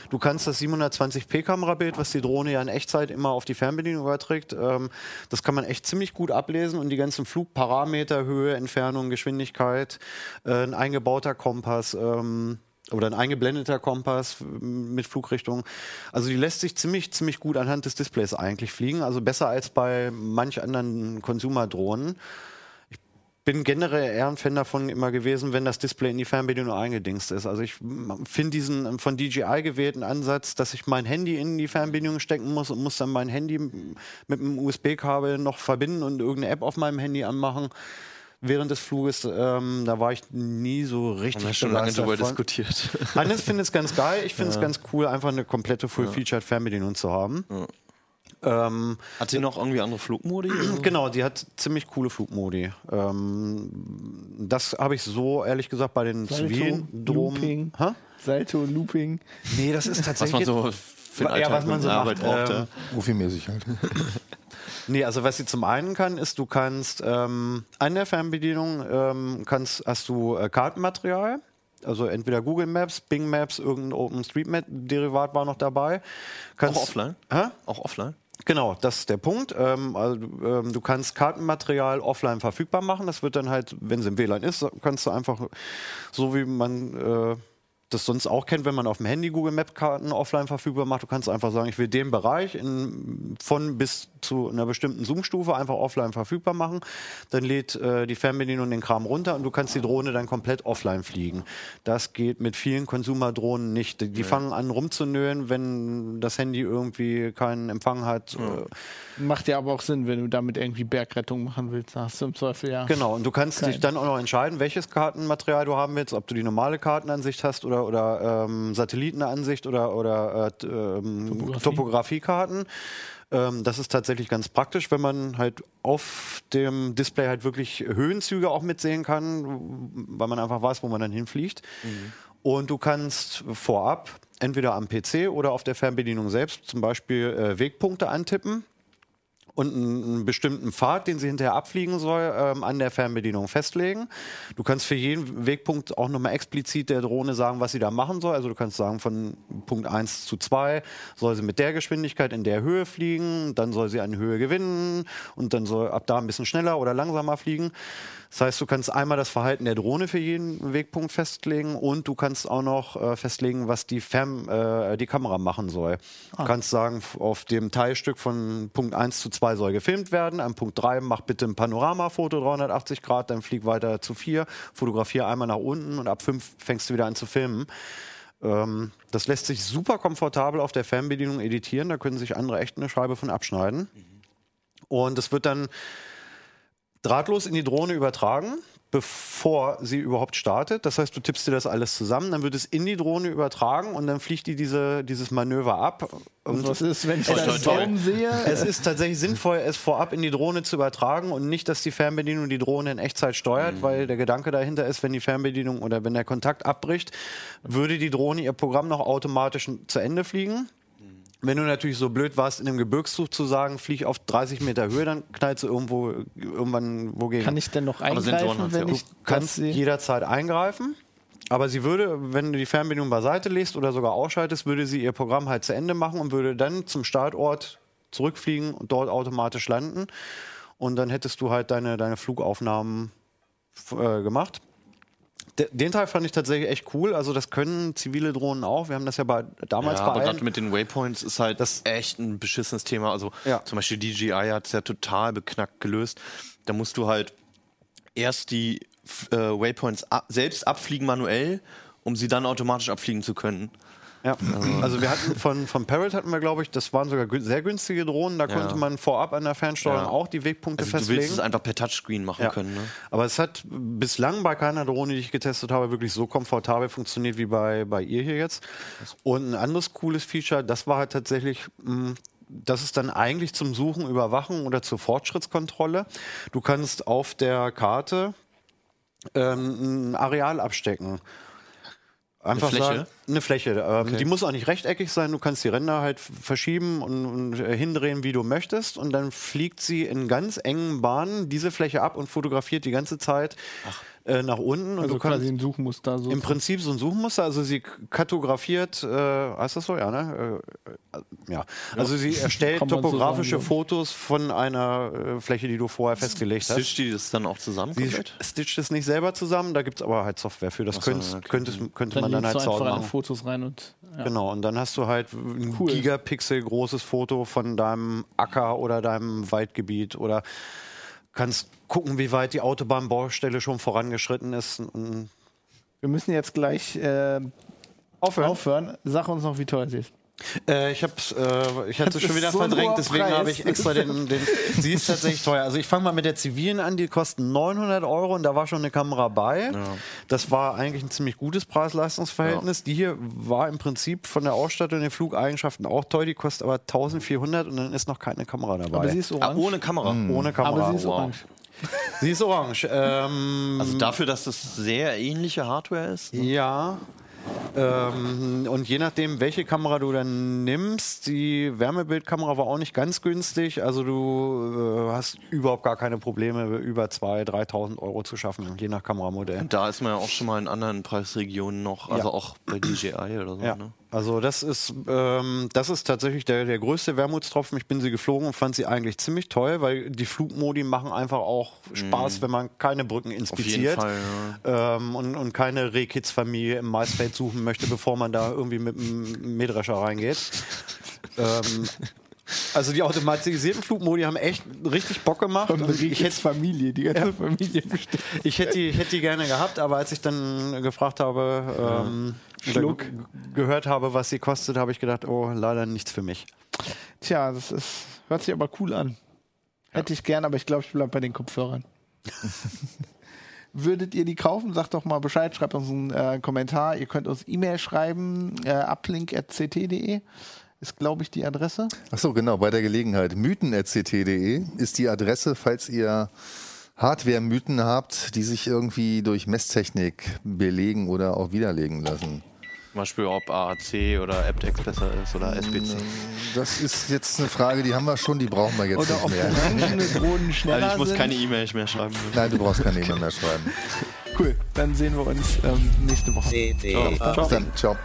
Du kannst das 720p Kamerabild, was die Drohne ja in Echtzeit immer auf die Fernbedienung überträgt, ähm, das kann man echt ziemlich gut ablesen und die ganzen Flugparameter, Höhe, Entfernung, Geschwindigkeit, äh, ein eingebauter Kompass, ähm, oder ein eingeblendeter Kompass mit Flugrichtung. Also die lässt sich ziemlich, ziemlich gut anhand des Displays eigentlich fliegen. Also besser als bei manch anderen Consumer-Drohnen. Ich bin generell eher ein Fan davon immer gewesen, wenn das Display in die Fernbedienung eingedingst ist. Also ich finde diesen von DJI gewählten Ansatz, dass ich mein Handy in die Fernbedienung stecken muss und muss dann mein Handy mit einem USB-Kabel noch verbinden und irgendeine App auf meinem Handy anmachen. Während des Fluges, ähm, da war ich nie so richtig Haben wir schon lange von. diskutiert. Hannes findet es ganz geil. Ich finde es ganz cool, einfach eine komplette Full-Featured Fernbedienung zu haben. Ähm, Hat sie noch irgendwie andere Flugmodi? genau, die hat ziemlich coole Flugmodi. Ähm, das habe ich so ehrlich gesagt bei den Salto, zivilen Looping. Drohnen. Hä? Salto, Looping. Nee, das ist Was tatsächlich. man so für den Ja, was man so der macht. Arbeit braucht. Ähm, ja. Profimäßig halt. Nee, also was sie zum einen kann, ist, du kannst ähm, an der Fernbedienung ähm, kannst, hast du äh, Kartenmaterial. Also entweder Google Maps, Bing Maps, irgendein OpenStreetMap-Derivat war noch dabei. Kannst, Auch offline? Hä? Auch offline? Genau, das ist der Punkt. Ähm, also, ähm, du kannst Kartenmaterial offline verfügbar machen. Das wird dann halt, wenn es im WLAN ist, kannst du einfach, so wie man äh, das sonst auch kennt, wenn man auf dem Handy Google Map Karten offline verfügbar macht, du kannst einfach sagen, ich will den Bereich in, von bis zu einer bestimmten Zoom-Stufe einfach offline verfügbar machen. Dann lädt äh, die Fernbedienung den Kram runter und du kannst die Drohne dann komplett offline fliegen. Das geht mit vielen Consumer-Drohnen nicht. Die, die fangen an rumzunölen, wenn das Handy irgendwie keinen Empfang hat. Äh, Macht ja aber auch Sinn, wenn du damit irgendwie Bergrettung machen willst. Hast du im Zweifel ja. Genau, und du kannst Kein- dich dann auch noch entscheiden, welches Kartenmaterial du haben willst, ob du die normale Kartenansicht hast oder, oder ähm, Satellitenansicht oder, oder äh, ähm, Topografie. Topografiekarten. Ähm, das ist tatsächlich ganz praktisch, wenn man halt auf dem Display halt wirklich Höhenzüge auch mitsehen kann, weil man einfach weiß, wo man dann hinfliegt. Und du kannst vorab entweder am PC oder auf der Fernbedienung selbst zum Beispiel äh, Wegpunkte antippen und einen, bestimmten Pfad, den sie hinterher abfliegen soll, ähm, an der Fernbedienung festlegen. Du kannst für jeden Wegpunkt auch nochmal explizit der Drohne sagen, was sie da machen soll. Also du kannst sagen, von Punkt 1 zu 2 soll sie mit der Geschwindigkeit in der Höhe fliegen, dann soll sie an Höhe gewinnen und dann soll ab da ein bisschen schneller oder langsamer fliegen. Das heißt, du kannst einmal das Verhalten der Drohne für jeden Wegpunkt festlegen und du kannst auch noch äh, festlegen, was die, Fern, äh, die Kamera machen soll. Du kannst sagen, auf dem Teilstück von Punkt 1 zu 2 soll gefilmt werden. An Punkt 3 mach bitte ein Panoramafoto 380 Grad, dann flieg weiter zu 4, fotografiere einmal nach unten und ab 5 fängst du wieder an zu filmen. Ähm, das lässt sich super komfortabel auf der Fernbedienung editieren. Da können sich andere echt eine Scheibe von abschneiden. Und es wird dann drahtlos in die Drohne übertragen, bevor sie überhaupt startet. Das heißt, du tippst dir das alles zusammen, dann wird es in die Drohne übertragen und dann fliegt die diese, dieses Manöver ab. Und was ist, wenn ich Toi, da einen toi, toi. Baum sehe? Es ist tatsächlich sinnvoll, es vorab in die Drohne zu übertragen und nicht, dass die Fernbedienung die Drohne in Echtzeit steuert, weil der Gedanke dahinter ist, wenn die Fernbedienung oder wenn der Kontakt abbricht, würde die Drohne ihr Programm noch automatisch zu Ende fliegen. Wenn du natürlich so blöd warst, in einem Gebirgszug zu sagen, flieg auf 30 Meter Höhe, dann knallst du irgendwo irgendwann wogegen. Kann ich denn noch eingreifen, wenn ja ich Du kannst jederzeit eingreifen. Aber sie würde, wenn du die Fernbedienung beiseite legst oder sogar ausschaltest, würde sie ihr Programm halt zu Ende machen und würde dann zum Startort zurückfliegen und dort automatisch landen. Und dann hättest du halt deine, deine Flugaufnahmen äh, gemacht. De den Teil fand ich tatsächlich echt cool. Also das können zivile Drohnen auch. Wir haben das ja bei, damals Ja, bei aber gerade mit den Waypoints ist halt Das- echt ein beschissenes Thema. Also Ja. zum Beispiel DJI hat es ja total beknackt gelöst. Da musst du halt erst die äh, Waypoints ab, selbst abfliegen manuell, um sie dann automatisch abfliegen zu können. Ja, also wir hatten von, von Parrot hatten wir, glaube ich, das waren sogar sehr günstige Drohnen. Da Ja. konnte man vorab an der Fernsteuerung Ja. auch die Wegpunkte Also du festlegen. willst es einfach per Touchscreen machen Ja. können. Ne? Aber es hat bislang bei keiner Drohne, die ich getestet habe, wirklich so komfortabel funktioniert wie bei, bei ihr hier jetzt. Und ein anderes cooles Feature, das war halt tatsächlich, mh, das ist dann eigentlich zum Suchen, Überwachen oder zur Fortschrittskontrolle. Du kannst auf der Karte ähm, ein Areal abstecken. Einfach Fläche? Sagen, eine Fläche. Ähm, Die muss auch nicht rechteckig sein. Du kannst die Ränder halt verschieben und, und äh, hindrehen, wie du möchtest. Und dann fliegt sie in ganz engen Bahnen diese Fläche ab und fotografiert die ganze Zeit äh, nach unten. Und Also du kannst quasi ein Suchmuster. So im Prinzip so ein Suchmuster. Also sie kartografiert, äh, heißt das so? Ja, ne? Äh, ja. Also sie erstellt so topografische sagen, glaub Fotos von einer äh, Fläche, die du vorher festgelegt hast. Stitcht die das dann auch zusammen Sie stitcht es nicht selber zusammen, da gibt es aber halt Software für. Das so, könntest, okay. könntest, könnte dann man dann halt du zu Hause machen. Fotos rein und ja. Genau, und dann hast du halt ein Cool. Gigapixel großes Foto von deinem Acker oder deinem Waldgebiet oder kannst gucken, wie weit die Autobahnbaustelle schon vorangeschritten ist. Wir müssen jetzt gleich äh, aufhören. aufhören. Sag uns noch, wie teuer sie ist. Äh, ich hab's, äh, ich hatte es schon wieder so verdrängt, deswegen habe ich extra den, den. Sie ist tatsächlich teuer. Also ich fange mal mit der zivilen an, die kosten 900 Euro und da war schon eine Kamera bei. Das war eigentlich ein ziemlich gutes Preis-Leistungs-Verhältnis. Die hier war im Prinzip von der Ausstattung und den Flugeigenschaften auch teuer, die kostet aber 1400 und dann ist noch keine Kamera dabei. Aber sie ist Ah, orange. ohne Kamera. ohne Kamera. aber sie ist wow. orange. Sie ist orange. Ähm, Also dafür, dass das sehr ähnliche Hardware ist. Ja. Ähm, und je nachdem, welche Kamera du dann nimmst, die Wärmebildkamera war auch nicht ganz günstig. Also du äh, hast überhaupt gar keine Probleme, über 2.000, 3.000 Euro zu schaffen, je nach Kameramodell. Und da ist man ja auch schon mal in anderen Preisregionen noch, also Ja. auch bei DJI oder so. Ja, Ne? also das ist, ähm, das ist tatsächlich der, der größte Wermutstropfen. Ich bin sie geflogen und fand sie eigentlich ziemlich toll, weil die Flugmodi machen einfach auch Spaß, wenn man keine Brücken inspiziert. Fall. Ja. ähm, und, und keine Rehkids-Familie im Maisfeld suchen möchte, bevor man da irgendwie mit einem Mähdrescher reingeht. ähm, also die automatisierten Flugmodi haben echt richtig Bock gemacht. Ich hätte Familie, die ganze Familie bestimmt. ich hätte die, ich hätte die gerne gehabt, aber als ich dann gefragt habe, ähm, Schluck. ge- gehört habe, was sie kostet, habe ich gedacht, oh, leider nichts für mich. Tja, das ist, hört sich aber cool an. Hätte ich gern, aber ich glaube, ich bleibe bei den Kopfhörern. Würdet ihr die kaufen? Sagt doch mal Bescheid, schreibt uns einen äh, Kommentar. Ihr könnt uns E-Mail schreiben, äh, uplink.ct.de ist, glaube ich, die Adresse. Ach so, genau, bei der Gelegenheit. Mythen.ct.de ist die Adresse, falls ihr Hardware-Mythen habt, die sich irgendwie durch Messtechnik belegen oder auch widerlegen lassen. Zum Beispiel, ob AAC oder aptX besser ist oder SBC. Das ist jetzt eine Frage, die haben wir schon, die brauchen wir jetzt Oder nicht mehr. Drohnen schneller Also ich muss keine E-Mail mehr schreiben. Nein, du brauchst keine E-Mail mehr schreiben. Cool, dann sehen wir uns ähm, nächste Woche. CD. Bis dann, ciao.